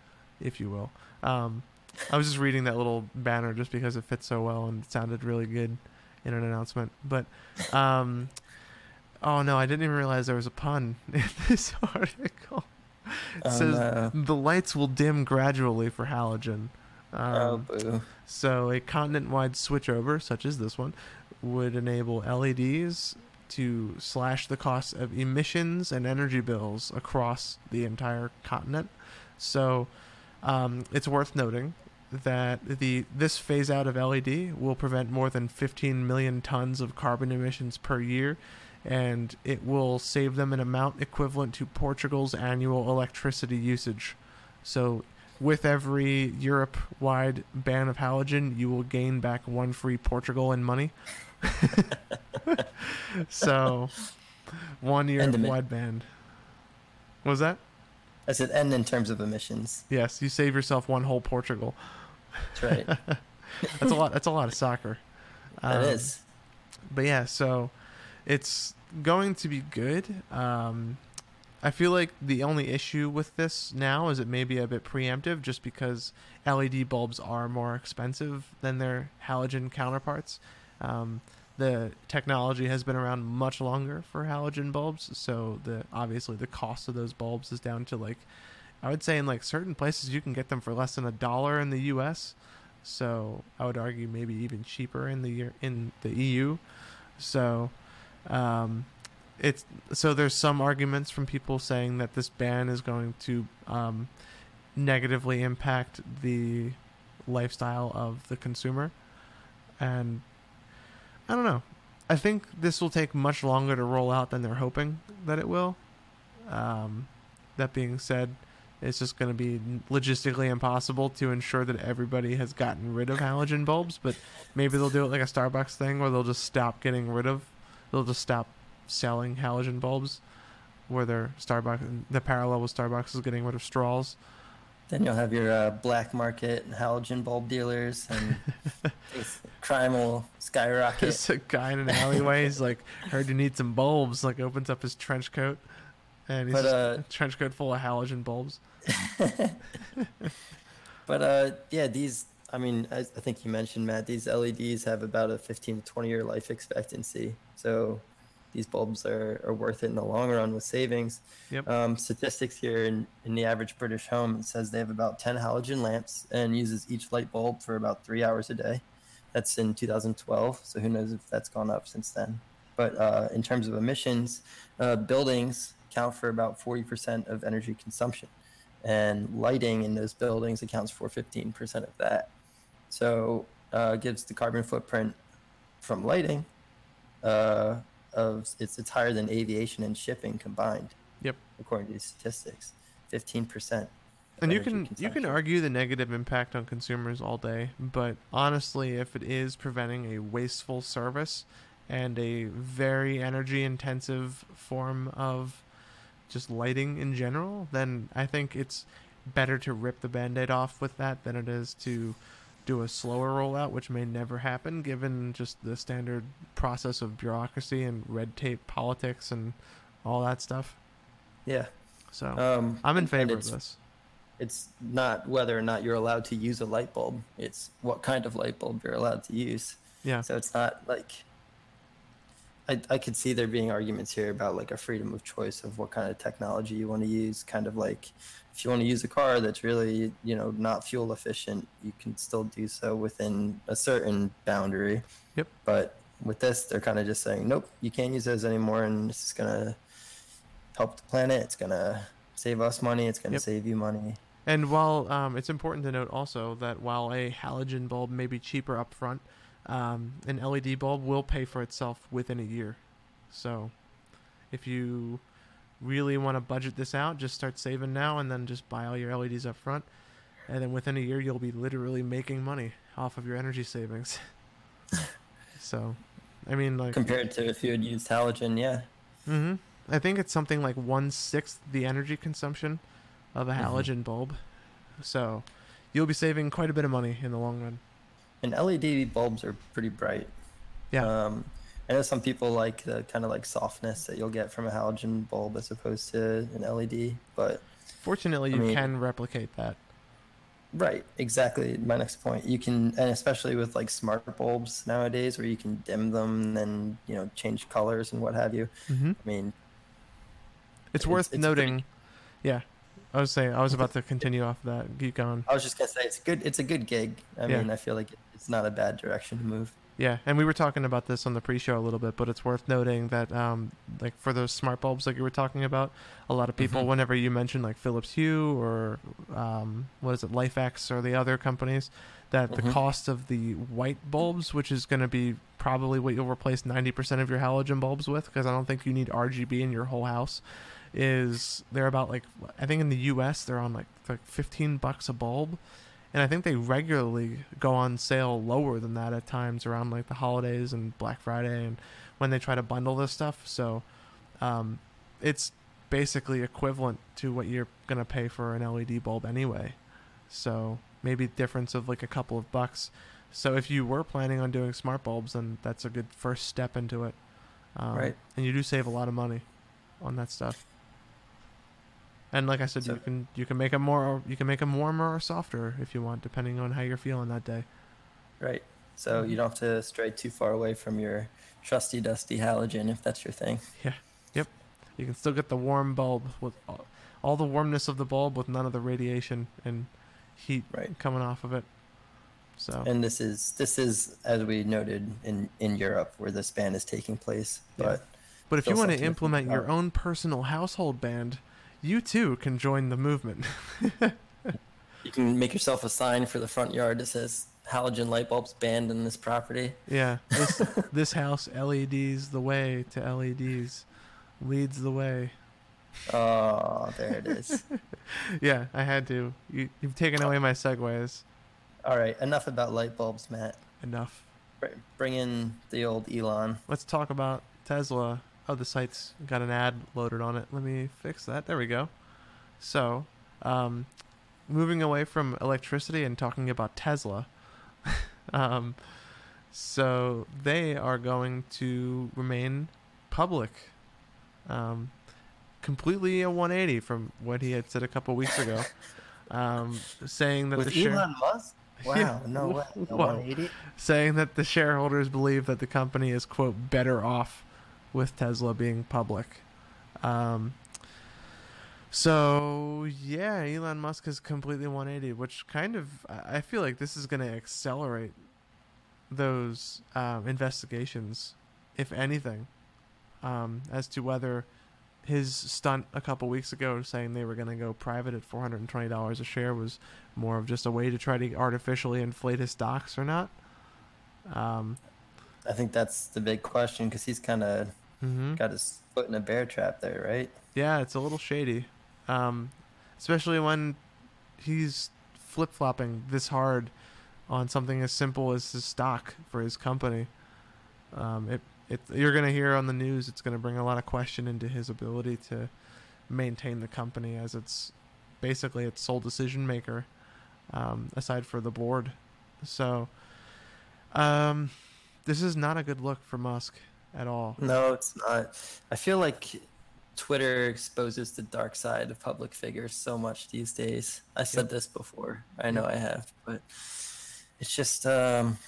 if you will. Um, I was just reading that little banner just because it fits so well and it sounded really good in an announcement. But, um, oh no, I didn't even realize there was a pun (laughs) in this article. It Oh, says no. the lights will dim gradually for halogen. oh, Um, boo. so a continent-wide switchover, such as this one, would enable LEDs to slash the cost of emissions and energy bills across the entire continent. So um, it's worth noting that the this phase out of LED will prevent more than 15 million tons of carbon emissions per year, and it will save them an amount equivalent to Portugal's annual electricity usage. So with every Europe wide ban of halogen, you will gain back one free Portugal in money. (laughs) so, one Europe End of it. wide ban. What was that? I said end in terms of emissions. Yes, you save yourself one whole Portugal. That's right. (laughs) That's a lot. That's a lot of soccer. That Um, is. But yeah, so it's going to be good. Um, I feel like the only issue with this now is it may be a bit preemptive just because LED bulbs are more expensive than their halogen counterparts. Um, the technology has been around much longer for halogen bulbs, so the obviously the cost of those bulbs is down to like I would say in like certain places you can get them for less than a dollar in the U.S. So I would argue maybe even cheaper in the in the EU. So um, it's so there's some arguments from people saying that this ban is going to um, negatively impact the lifestyle of the consumer, and I don't know. I think this will take much longer to roll out than they're hoping that it will. Um, that being said, it's just going to be logistically impossible to ensure that everybody has gotten rid of halogen bulbs. But maybe they'll do it like a Starbucks thing, where they'll just stop getting rid of, they'll just stop selling halogen bulbs, where they're Starbucks. The parallel with Starbucks is getting rid of straws. Then you'll have your uh, black market halogen bulb dealers, and (laughs) crime will skyrocket. There's a guy in an alleyway. He's like, "Heard you need some bulbs." Like opens up his trench coat, and he's But, uh, a trench coat full of halogen bulbs. (laughs) But uh, yeah, these. I mean, I, I think you mentioned Matt. These LEDs have about a 15 to 20 year life expectancy, so these bulbs are, are worth it in the long run with savings. Yep. Um, statistics here in, in the average British home it says they have about 10 halogen lamps and uses each light bulb for about three hours a day. That's in 2012, so who knows if that's gone up since then. But uh, in terms of emissions, uh, buildings count for about 40% of energy consumption, and lighting in those buildings accounts for 15% of that. So uh, it gives the carbon footprint from lighting uh, of it's it's higher than aviation and shipping combined Yep. according to these statistics, fifteen percent. And you can you can argue the negative impact on consumers all day, but honestly, if it is preventing a wasteful service and a very energy intensive form of just lighting in general, then I think it's better to rip the band-aid off with that than it is to do a slower rollout, which may never happen given just the standard process of bureaucracy and red tape politics and all that stuff. Yeah, So um, I'm in favor of this. It's not whether or not you're allowed to use a light bulb; it's what kind of light bulb you're allowed to use. Yeah. So it's not like I, I could see there being arguments here about like a freedom of choice of what kind of technology you want to use. Kind of like if you want to use a car that's really you know not fuel efficient, you can still do so within a certain boundary. Yep. But with this, they're kind of just saying, nope, you can't use those anymore, and this is gonna help the planet. It's gonna save us money. It's gonna Yep. save you money. And while um, it's important to note also that while a halogen bulb may be cheaper up front, um, an LED bulb will pay for itself within a year. So if you really want to budget this out, just start saving now and then just buy all your LEDs up front. And then within a year, you'll be literally making money off of your energy savings. (laughs) so, I mean, like, Compared to if you had used halogen, yeah. Mm hmm. I think it's something like one sixth the energy consumption of a Mhm. halogen bulb. So you'll be saving quite a bit of money in the long run. And LED bulbs are pretty bright. Yeah. Um, I know some people like the kind of like softness that you'll get from a halogen bulb as opposed to an LED, but Fortunately, I you mean- can replicate that. right, exactly. My next point, you can, and especially with like smart bulbs nowadays, where you can dim them and then you know change colors and what have you. hmm I mean, It's It's- worth it's noting. Yeah, I was saying I was about to continue off that. Keep going. I was just gonna say it's good. It's a good gig. I Yeah. mean, I feel like it's not a bad direction to move. Yeah, and we were talking about this on the pre-show a little bit, but it's worth noting that, um, like for those smart bulbs like you were talking about, a lot of people, Mhm. whenever you mention like Philips Hue or um, what is it, LIFX or the other companies, that the Mhm. cost of the white bulbs, which is going to be probably what you'll replace ninety percent of your halogen bulbs with, because I don't think you need RGB in your whole house, is they're about like I think in the U.S. they're on like like fifteen bucks a bulb and I think they regularly go on sale lower than that at times around like the holidays and Black Friday and when they try to bundle this stuff. So um, it's basically equivalent to what you're gonna pay for an LED bulb anyway. So maybe difference of like a couple of bucks. So if you were planning on doing smart bulbs, then that's a good first step into it. Um, Right. And you do save a lot of money on that stuff. And like I said, So- you can you can make them more you can make them warmer or softer if you want, depending on how you're feeling that day. Right. So you don't have to stray too far away from your trusty dusty halogen if that's your thing. Yeah. Yep. You can still get the warm bulb with all, all the warmness of the bulb with none of the radiation and heat Right. coming off of it. So And this is this is as we noted in in Europe where this ban is taking place. Yeah. But But if you want to something to think implement your own personal household band, you too can join the movement. (laughs) you can make yourself a sign for the front yard that says halogen light bulbs banned in this property. yeah, this, (laughs) this house LEDs the way to LEDs, leads the way. Oh, there it is. (laughs) Yeah, I had to. You, you've taken away my segues. All right, enough about light bulbs, Matt. Enough. Br- Bring in the old Elon. Let's talk about Tesla. Oh, the site's got an ad loaded on it. Let me fix that. There we go. So, um, moving away from electricity and talking about Tesla. (laughs) um, so they are going to remain public. Um, completely a 180 from what he had said a couple weeks ago. (laughs) Um, saying that With the share- Elon Musk? (laughs) Wow, Yeah. no way. Whoa. 180? saying that the shareholders believe that the company is quote better off with Tesla being public. Um, so yeah, Elon Musk is completely 180, which kind of I feel like this is going to accelerate those um, investigations, if anything, um, as to whether his stunt a couple weeks ago saying they were going to go private at $420 a share was more of just a way to try to artificially inflate his stocks or not. Um, I think that's the big question because he's kind of mhm. got his foot in a bear trap there, right? Yeah, it's a little shady, um, especially when he's flip flopping this hard on something as simple as his stock for his company. Um, it, it, you're gonna hear on the news. It's gonna bring a lot of question into his ability to maintain the company as it's basically its sole decision maker, um, aside for the board. So, um, this is not a good look for Musk at all. No, it's not. I feel like Twitter exposes the dark side of public figures so much these days. I said Yep. this before. I know I have, but it's just um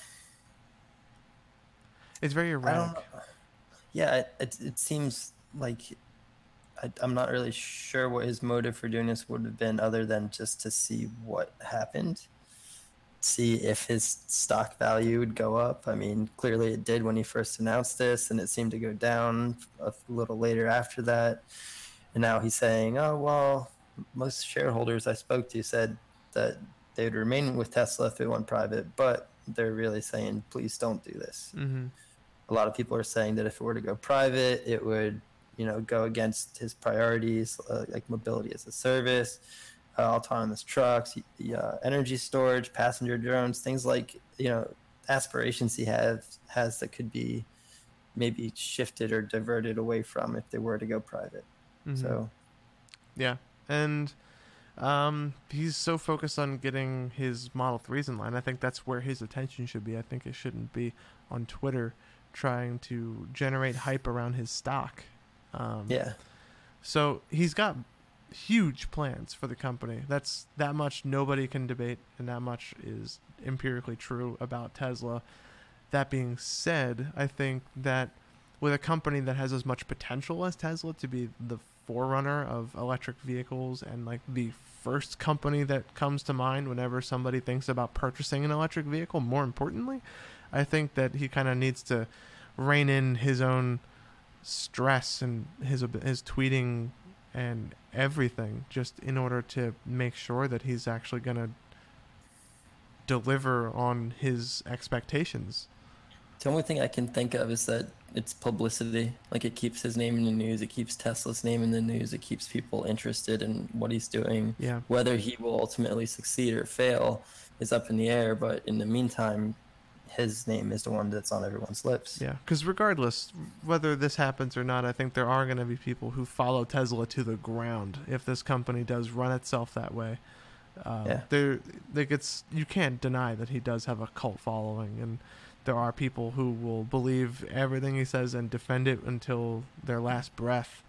It's very erratic. yeah, it, it, it seems like I, I'm not really sure what his motive for doing this would have been, other than just to see what happened, see if his stock value would go up. I mean, clearly it did when he first announced this, and it seemed to go down a little later after that. And now he's saying, "Oh well, most shareholders I spoke to said that they would remain with Tesla if it went private, but they're really saying, please don't do this." Mm-hmm. a lot of people are saying that if it were to go private, it would, you know, go against his priorities uh, like mobility as a service, uh, autonomous trucks, uh, energy storage, passenger drones, things like you know aspirations he has has that could be maybe shifted or diverted away from if they were to go private. Mhm. So Yeah, and um, he's so focused on getting his Model Threes in line. I think that's where his attention should be. I think it shouldn't be on Twitter trying to generate hype around his stock. Um, yeah, So he's got huge plans for the company. That's that much nobody can debate, and that much is empirically true about Tesla. That being said, I think that with a company that has as much potential as Tesla to be the forerunner of electric vehicles and like the first company that comes to mind whenever somebody thinks about purchasing an electric vehicle, more importantly, I think that he kind of needs to rein in his own stress and his his tweeting and everything just in order to make sure that he's actually going to deliver on his expectations. the only thing I can think of is that it's publicity. Like it keeps his name in the news, it keeps Tesla's name in the news, it keeps people interested in what he's doing. Yeah. Whether he will ultimately succeed or fail is up in the air, but in the meantime, his name is the one that's on everyone's lips. Yeah, because regardless whether this happens or not, I think there are going to be people who follow Tesla to the ground if this company does run itself that way. Uh, Yeah. There, like it's you can't deny that he does have a cult following, and there are people who will believe everything he says and defend it until their last breath.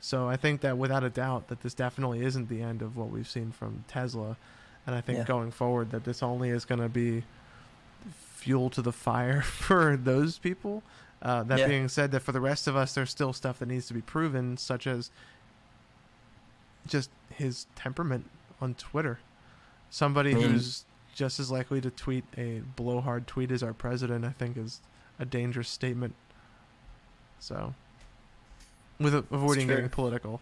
So I think that without a doubt that this definitely isn't the end of what we've seen from Tesla, and I think Yeah. going forward that this only is going to be fuel to the fire (laughs) for those people. Uh, that Yeah. being said, that for the rest of us, there's still stuff that needs to be proven, such as just his temperament on Twitter. Somebody mean- who's just as likely to tweet a blowhard tweet as our president, I think, is a dangerous statement. So, with avoiding getting political.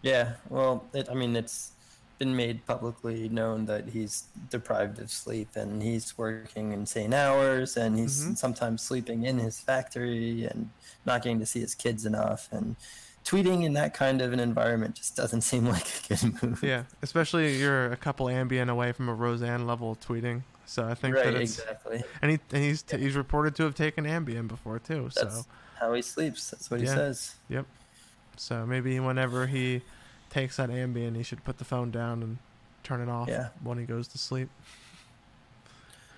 Yeah, well, it, I mean, it's been made publicly known that he's deprived of sleep and he's working insane hours and he's Mhm. sometimes sleeping in his factory and not getting to see his kids enough. And tweeting in that kind of an environment just doesn't (laughs) seem like a good move. Yeah, especially you're a couple Ambien away from a Roseanne level tweeting. So I think right, that it's exactly. and, he, and he's he's reported to have taken Ambien before too. So how he sleeps. That's what he says. Yep. So maybe whenever he takes that Ambien, he should put the phone down and turn it off Yeah. when he goes to sleep.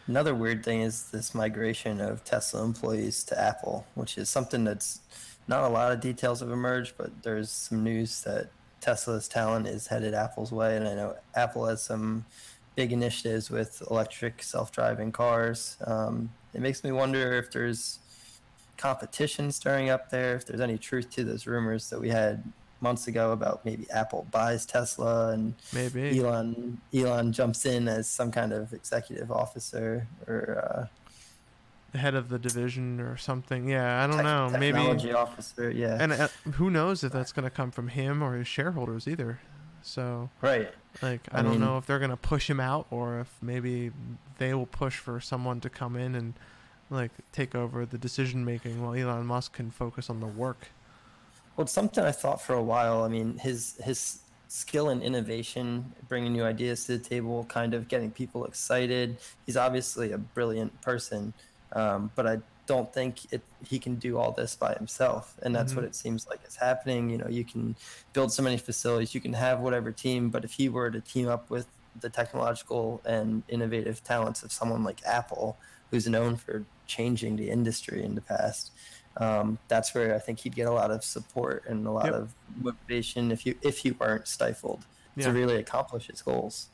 Another weird thing is this migration of Tesla employees to Apple, which is something that's not a lot of details have emerged, but there's some news that Tesla's talent is headed Apple's way, and I know Apple has some big initiatives with electric self-driving cars. Um, it makes me wonder if there's competition stirring up there, if there's any truth to those rumors that we had months ago about maybe Apple buys Tesla and Maybe. Elon Elon jumps in as some kind of executive officer or uh, the head of the division or something. Yeah, I don't tech- know. technology Maybe. officer. Yeah, And uh, who knows if that's going to come from him or his shareholders either. So, right. like, I, I don't mean- know if they're going to push him out or if maybe they will push for someone to come in and like take over the decision making while Elon Musk can focus on the work. Well, it's something I thought for a while. I mean, his his skill and innovation, bringing new ideas to the table, kind of getting people excited. He's obviously a brilliant person, um, but I don't think it, he can do all this by himself, and that's what Mhm. it seems like is happening. You know, you can build so many facilities, you can have whatever team, but if he were to team up with the technological and innovative talents of someone like Apple, who's known for changing the industry in the past, um, that's where I think he'd get a lot of support and a lot Yep. of motivation if you if he weren't stifled Yeah, to really accomplish his goals.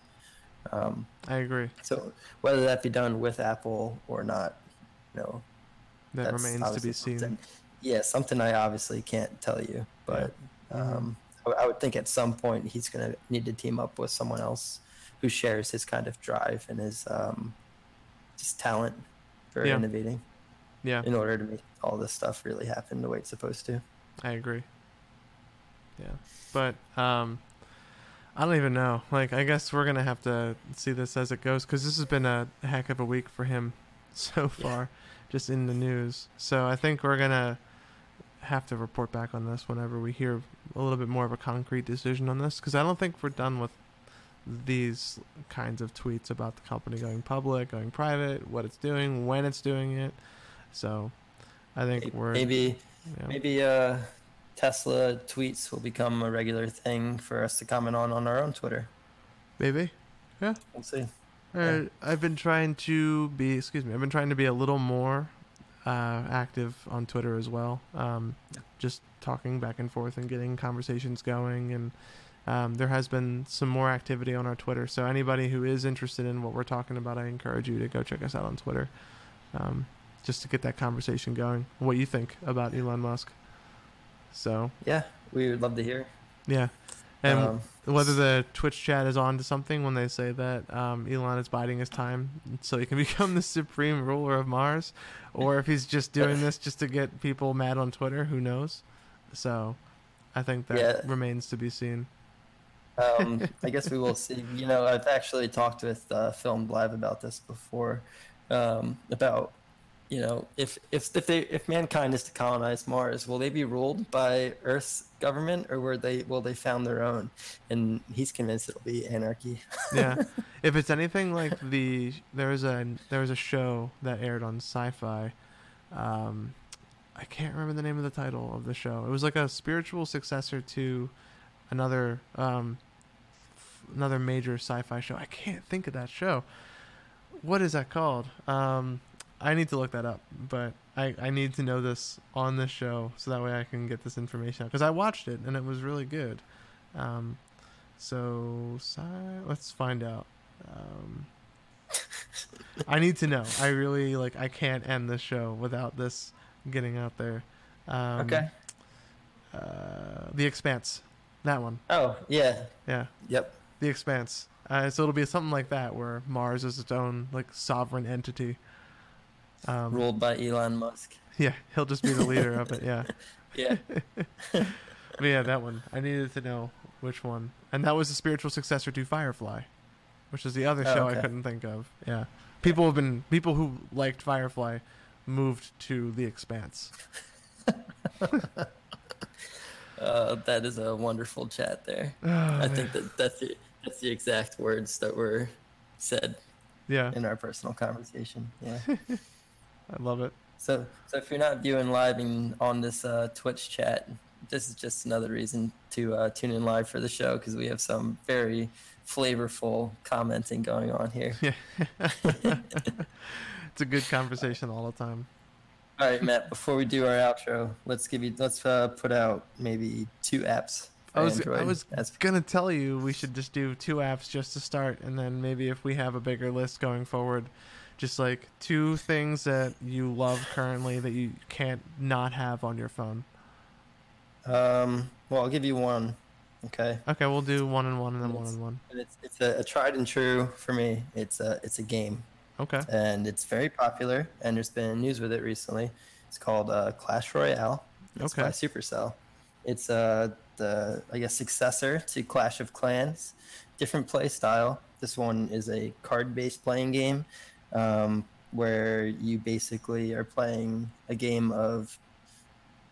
Um, I agree. so whether that be done with Apple or not, you know, That remains to be seen. something yeah, something I obviously can't tell you, but um, I, I would think at some point he's going to need to team up with someone else who shares his kind of drive and his um, just talent for Yeah. innovating Yeah, in order to make all this stuff really happen the way it's supposed to. I agree. Yeah, but um, I don't even know. Like, I guess we're gonna have to see this as it goes because this has been a heck of a week for him (laughs) so far, just in the news. So I think we're gonna have to report back on this whenever we hear a little bit more of a concrete decision on this because I don't think we're done with these kinds of tweets about the company going public, going private, what it's doing, when it's doing it. So I think we're Maybe yeah. maybe uh, Tesla tweets will become a regular thing for us to comment on on our own Twitter. maybe. Yeah. We'll see. Uh, I've been trying to be, excuse me, I've been trying to be a little more uh, active on Twitter as well. Um, just talking back and forth and getting conversations going. And um, there has been some more activity on our Twitter. So anybody who is interested in what we're talking about, I encourage you to go check us out on Twitter um, just to get that conversation going. What you think about Elon Musk? So, Yeah, we would love to hear. yeah. And Um, whether the Twitch chat is on to something when they say that um, Elon is biding his time so he can (laughs) become the supreme ruler of Mars, or if he's just doing this just to get people mad on Twitter, who knows? So, I think that Yeah. remains to be seen. um, I guess we will (laughs) see. You know, I've actually talked with uh, Filmed Live about this before, um, about you know if if if they if mankind is to colonize Mars, will they be ruled by Earth's government or will they will they found their own? And he's convinced it'll be anarchy. (laughs) Yeah, if it's anything like the there was a there was a show that aired on Sci-Fi. Um, I can't remember the name of the title of the show. It was like a spiritual successor to another um, another major sci-fi show. I can't think of that show. What is that called? Um, I need to look that up, but I, I need to know this on this show so that way I can get this information out because I watched it and it was really good. Um, so sci- let's find out. Um, I need to know. I really like. I can't end this show without this getting out there. Um, okay. Uh, the Expanse, that one. Oh yeah. Yeah, Yep. The Expanse. Uh, so it'll be something like that where Mars is its own like sovereign entity. Um, Ruled by Elon Musk. (laughs) yeah, he'll just be the leader of it. Yeah, (laughs) Yeah. (laughs) but yeah, that one. I needed to know which one, and that was the spiritual successor to Firefly, which is the other Oh, show I couldn't think of. Yeah, people have been people who liked Firefly moved to The Expanse. Uh, that is a wonderful chat there. (sighs) I think that that's the that's the exact words that were said yeah, in our personal conversation. Yeah. I love it. So, so if you're not viewing live in, on this uh, Twitch chat, this is just another reason to uh, tune in live for the show because we have some very flavorful commenting going on here. Yeah, (laughs) It's a good conversation all the time. All right, Matt. Before we do our outro, let's give you let's uh, put out maybe two apps. I was I was as gonna tell you we should just do two apps just to start, and then maybe if we have a bigger list going forward, just like two things that you love currently that you can't not have on your phone. um. Well, I'll give you one. Okay. Okay, we'll do one and one and then Yes. one and one. And it's it's a, a tried and true for me. It's a it's a game. Okay. and it's very popular. And there's been news with it recently. It's called uh, Clash Royale. It's Okay. by Supercell. It's uh, the I guess successor to Clash of Clans. Different play style. This one is a card-based playing game, um, where you basically are playing a game of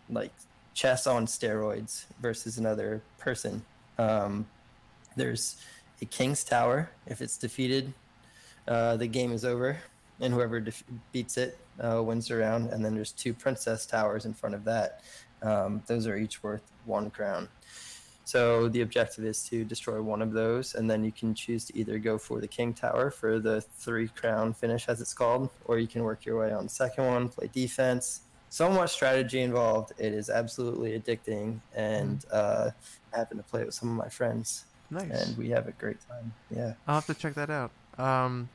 like chess on steroids versus another person. Um, there's a king's tower. If it's defeated, uh, the game is over, and whoever def- beats it uh, wins the round. And then there's two princess towers in front of that. Um, those are each worth one crown. So the objective is to destroy one of those, and then you can choose to either go for the king tower for the three crown finish, as it's called, or you can work your way on the second one, play defense. So much strategy involved. It is absolutely addicting, and uh, I happen to play it with some of my friends, Nice. and we have a great time. Yeah. I'll have to check that out. Um,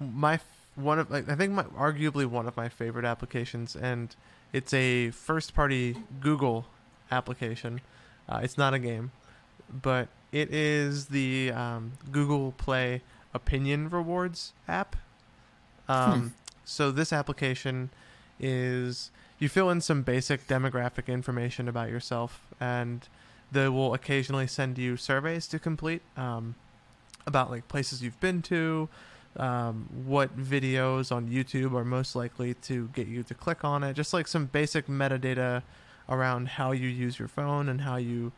my f- one of like, I think my arguably one of my favorite applications, and it's a first-party Google application. Uh, it's not a game, but it is the um, Google Play Opinion Rewards app. Um, Hmm. So this application is you fill in some basic demographic information about yourself, and they will occasionally send you surveys to complete um, about like places you've been to, um, what videos on YouTube are most likely to get you to click on it, just like some basic metadata around how you use your phone and how you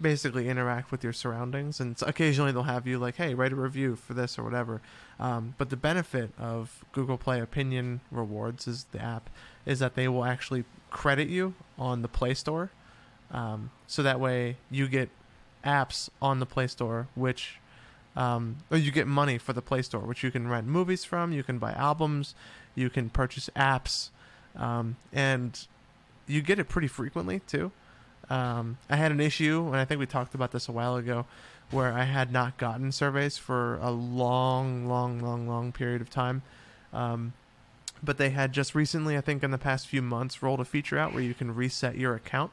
basically interact with your surroundings. And occasionally they'll have you like, hey, write a review for this or whatever. Um, but the benefit of Google Play Opinion Rewards is the app is that they will actually credit you on the Play Store. Um, so that way you get apps on the Play Store, which um, or you get money for the Play Store, which you can rent movies from, you can buy albums, you can purchase apps, um, and you get it pretty frequently too. Um, I had an issue, and I think we talked about this a while ago, where I had not gotten surveys for a long, long, long, long period of time. Um, but they had just recently, I think in the past few months, rolled a feature out where you can reset your account.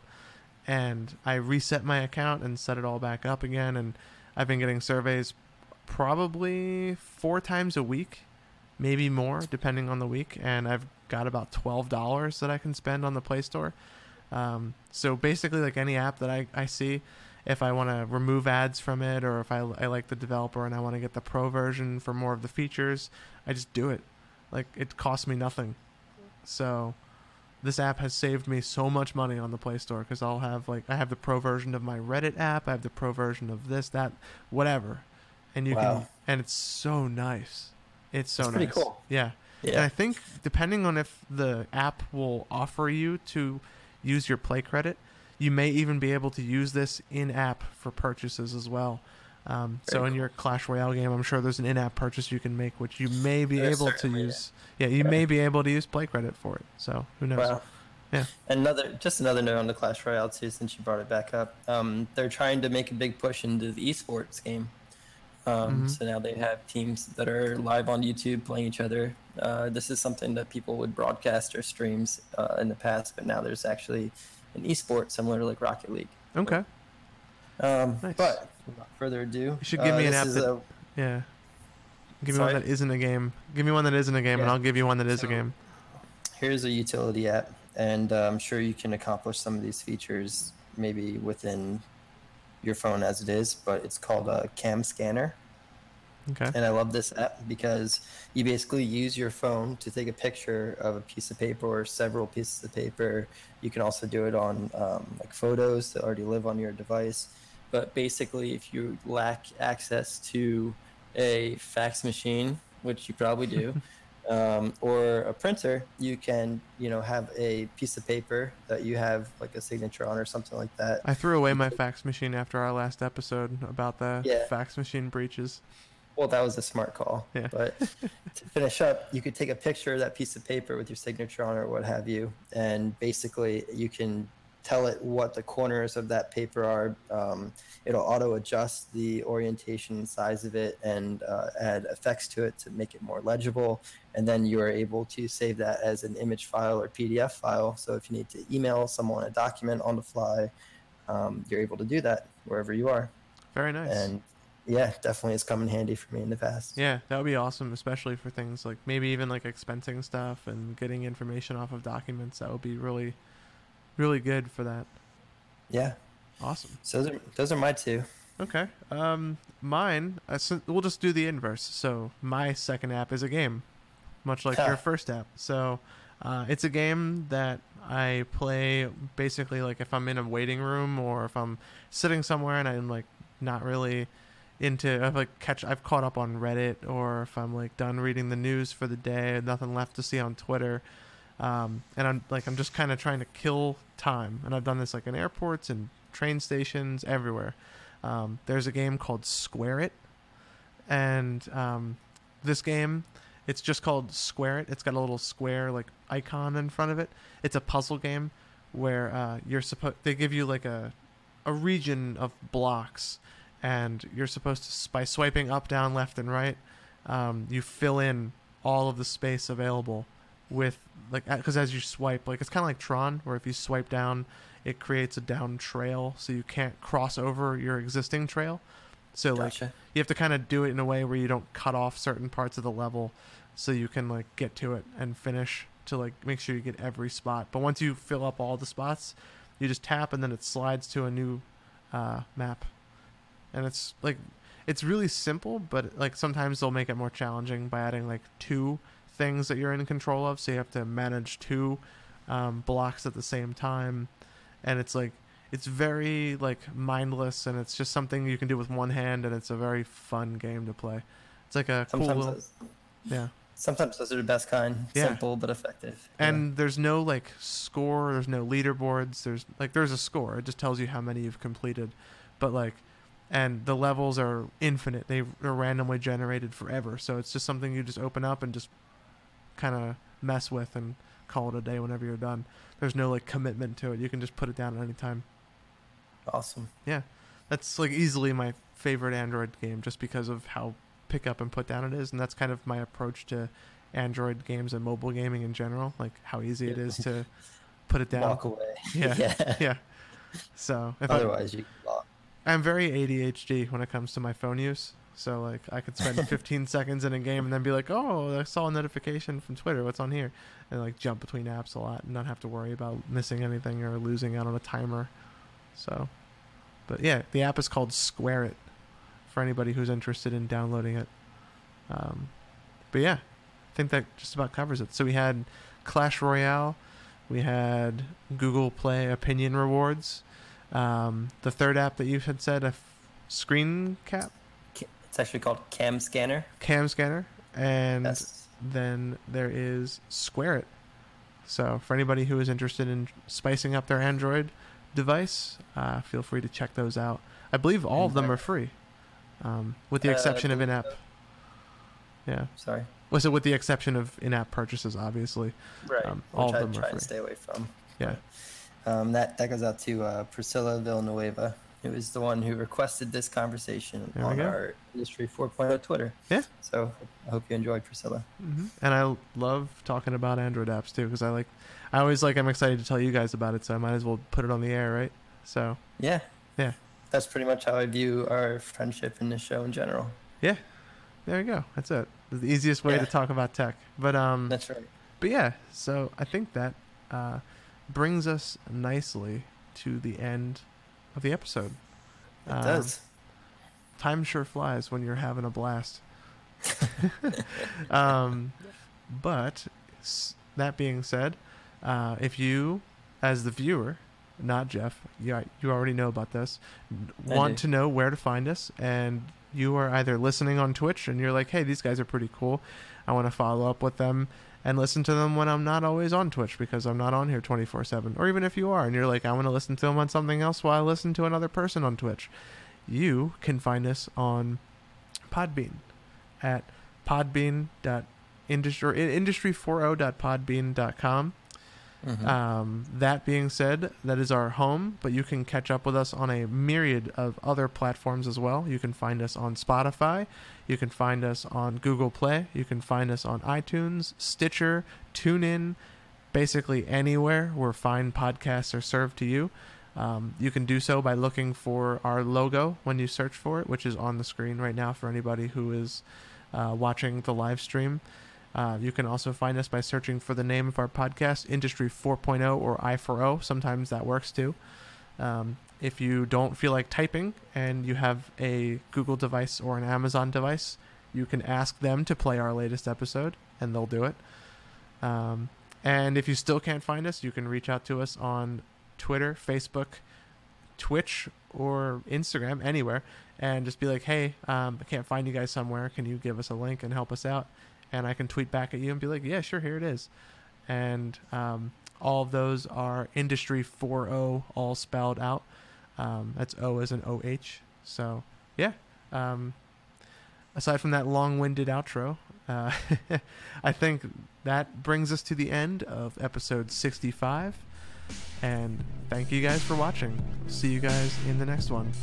And I reset my account and set it all back up again. And I've been getting surveys probably four times a week, maybe more, depending on the week. And I've got about $12 that I can spend on the Play Store. Um, so basically, like any app that I, I see, if I want to remove ads from it or if I, I like the developer and I want to get the pro version for more of the features, I just do it. Like it costs me nothing. So this app has saved me so much money on the Play Store because I'll have like I have the pro version of my Reddit app, I have the pro version of this, that, whatever, and you can and it's so nice. It's so That's nice. pretty cool. Yeah. And I think depending on if the app will offer you to use your play credit, you may even be able to use this in app for purchases as well. Um, so Very in your Clash Royale game, I'm sure there's an in-app purchase you can make, which you may be There able to use. Yeah, you Yeah. may be able to use play credit for it. So who knows? Wow. Yeah. Another, just another note on the Clash Royale too, since you brought it back up. Um, they're trying to make a big push into the esports game. Um, Mhm. So now they have teams that are live on YouTube playing each other. Uh, this is something that people would broadcast or streams uh, in the past, but now there's actually an esport similar to like Rocket League. Okay. Um, Nice. But without further ado, You should give uh, me an app that- a- Yeah. Give me Sorry? one that isn't a game. Give me one that isn't a game, and I'll give you one that is a game. here's a utility app, and uh, I'm sure you can accomplish some of these features maybe within your phone as it is, but it's called a Cam Scanner. Okay. And I love this app because you basically use your phone to take a picture of a piece of paper or several pieces of paper. You can also do it on um, like photos that already live on your device. But basically, if you lack access to a fax machine, which you probably do, (laughs) um, or a printer, you can you know have a piece of paper that you have like a signature on or something like that. I threw away my fax machine after our last episode about the Yeah. fax machine breaches. Well, that was a smart call. Yeah. But (laughs) to finish up, you could take a picture of that piece of paper with your signature on it or what have you, and basically you can tell it what the corners of that paper are. Um, it'll auto adjust the orientation and size of it and uh, add effects to it to make it more legible. And then you are able to save that as an image file or PDF file. So if you need to email someone a document on the fly, um, you're able to do that wherever you are. Very nice. And yeah, definitely has come in handy for me in the past. Yeah, that would be awesome, especially for things like maybe even like expensing stuff and getting information off of documents. That would be really, really good for that. Yeah. Awesome. So those are, those are my two. Okay. Um, mine. Uh, so we'll just do the inverse. So my second app is a game, much like Huh. your first app. So uh, it's a game that I play basically like if I'm in a waiting room or if I'm sitting somewhere and I'm like not really into I've like catch I've caught up on Reddit or if I'm like done reading the news for the day, nothing left to see on Twitter. Um, and I'm like I'm just kind of trying to kill time, and I've done this like in airports and train stations everywhere. Um, there's a game called Square It, and um, this game, it's just called Square It. It's got a little square like icon in front of it. It's a puzzle game where uh, you're supposed they give you like a a region of blocks, and you're supposed to by swiping up, down, left, and right, um, you fill in all of the space available with like because as you swipe like it's kind of like tron where if you swipe down it creates a down trail so you can't cross over your existing trail. So like Gotcha. you have to kind of do it in a way where you don't cut off certain parts of the level so you can like get to it and finish to like make sure you get every spot. But once you fill up all the spots you just tap and then it slides to a new uh, map. And it's like it's really simple but like sometimes they'll make it more challenging by adding like two things that you're in control of so you have to manage two um, blocks at the same time and it's like it's very like mindless and it's just something you can do with one hand and it's a very fun game to play it's like a cool Sometimes little those, yeah sometimes those are the best kind. Yeah. Simple but effective. Yeah. and there's no like score there's no leaderboards there's like there's a score it just tells you how many you've completed but like and the levels are infinite they are randomly generated forever so it's just something you just open up and just kind of mess with and call it a day whenever you're done there's no like commitment to it you can just put it down at any time awesome. yeah that's like easily my favorite android game just because of how pick up and put down it is and that's kind of my approach to android games and mobile gaming in general like how easy it Yeah. is to (laughs) put it down Walk away. Yeah. (laughs) yeah. yeah so Otherwise, you walk. i'm very adhd when it comes to my phone use so like i could spend (laughs) 15 seconds in a game and then be like oh i saw a notification from twitter. What's on here? And like jump between apps a lot and not have to worry about missing anything or losing out on a timer. So but yeah the app is called square it for anybody who's interested in downloading it. Um, but yeah i think that just about covers it. So we had clash royale we had google play opinion rewards um, the third app that you had said a f- screen cap Ca- It's actually called Cam Scanner. cam scanner and That's then there is Square It. So for anybody who is interested in spicing up their Android device, uh, feel free to check those out. I believe all of them are free, um, with the Uh, exception of believe in-app. so. Yeah, sorry. was it with the exception of in-app purchases? Obviously, Right. Um, Which all of I them are try free. to stay away from. yeah. Um, that that goes out to uh, Priscilla Villanueva, who is the one who requested this conversation There on our Industry 4.0 Twitter. Yeah. So I hope you enjoyed Priscilla. hmm And I love talking about Android apps too, because I like, I always like, I'm excited to tell you guys about it, so I might as well put it on the air, right? So Yeah. Yeah. That's pretty much how I view our friendship in this show in general. Yeah. There you go. That's it. The easiest way to talk about tech. But um, That's right. But yeah, so I think that uh, brings us nicely to the end of the episode. It Um, does. Time sure flies when you're having a blast. (laughs) (laughs) um, but s- that being said, uh, if you, as the viewer, not Jeff, you, you already know about this, want to know where to find us, and you are either listening on Twitch and you're like, hey, these guys are pretty cool. I want to follow up with them and listen to them when I'm not always on Twitch because I'm not on here 24 7. Or even if you are and you're like, I want to listen to them on something else while I listen to another person on Twitch, you can find us on Podbean at podbean.industry or industry40.podbean.com. Mhm. Um, that being said, that is our home, but you can catch up with us on a myriad of other platforms as well. You can find us on Spotify, you can find us on Google Play, you can find us on iTunes, Stitcher, TuneIn, basically anywhere where fine podcasts are served to you. Um, you can do so by looking for our logo when you search for it, which is on the screen right now for anybody who is uh, watching the live stream. Uh, you can also find us by searching for the name of our podcast, Industry 4.0 or I4O. Sometimes that works too. Um, if you don't feel like typing and you have a Google device or an Amazon device, you can ask them to play our latest episode and they'll do it. Um, and if you still can't find us, you can reach out to us on Twitter, Facebook, Twitch, or Instagram, anywhere, and just be like, hey, um, I can't find you guys somewhere. Can you give us a link and help us out? And I can tweet back at you and be like, yeah, sure, here it is. And um, all of those are Industry 4.0, all spelled out. Um, that's O as an OH. So, yeah. Um, aside from that long winded outro, uh, (laughs) I think that brings us to the end of episode 65. And thank you guys for watching. See you guys in the next one.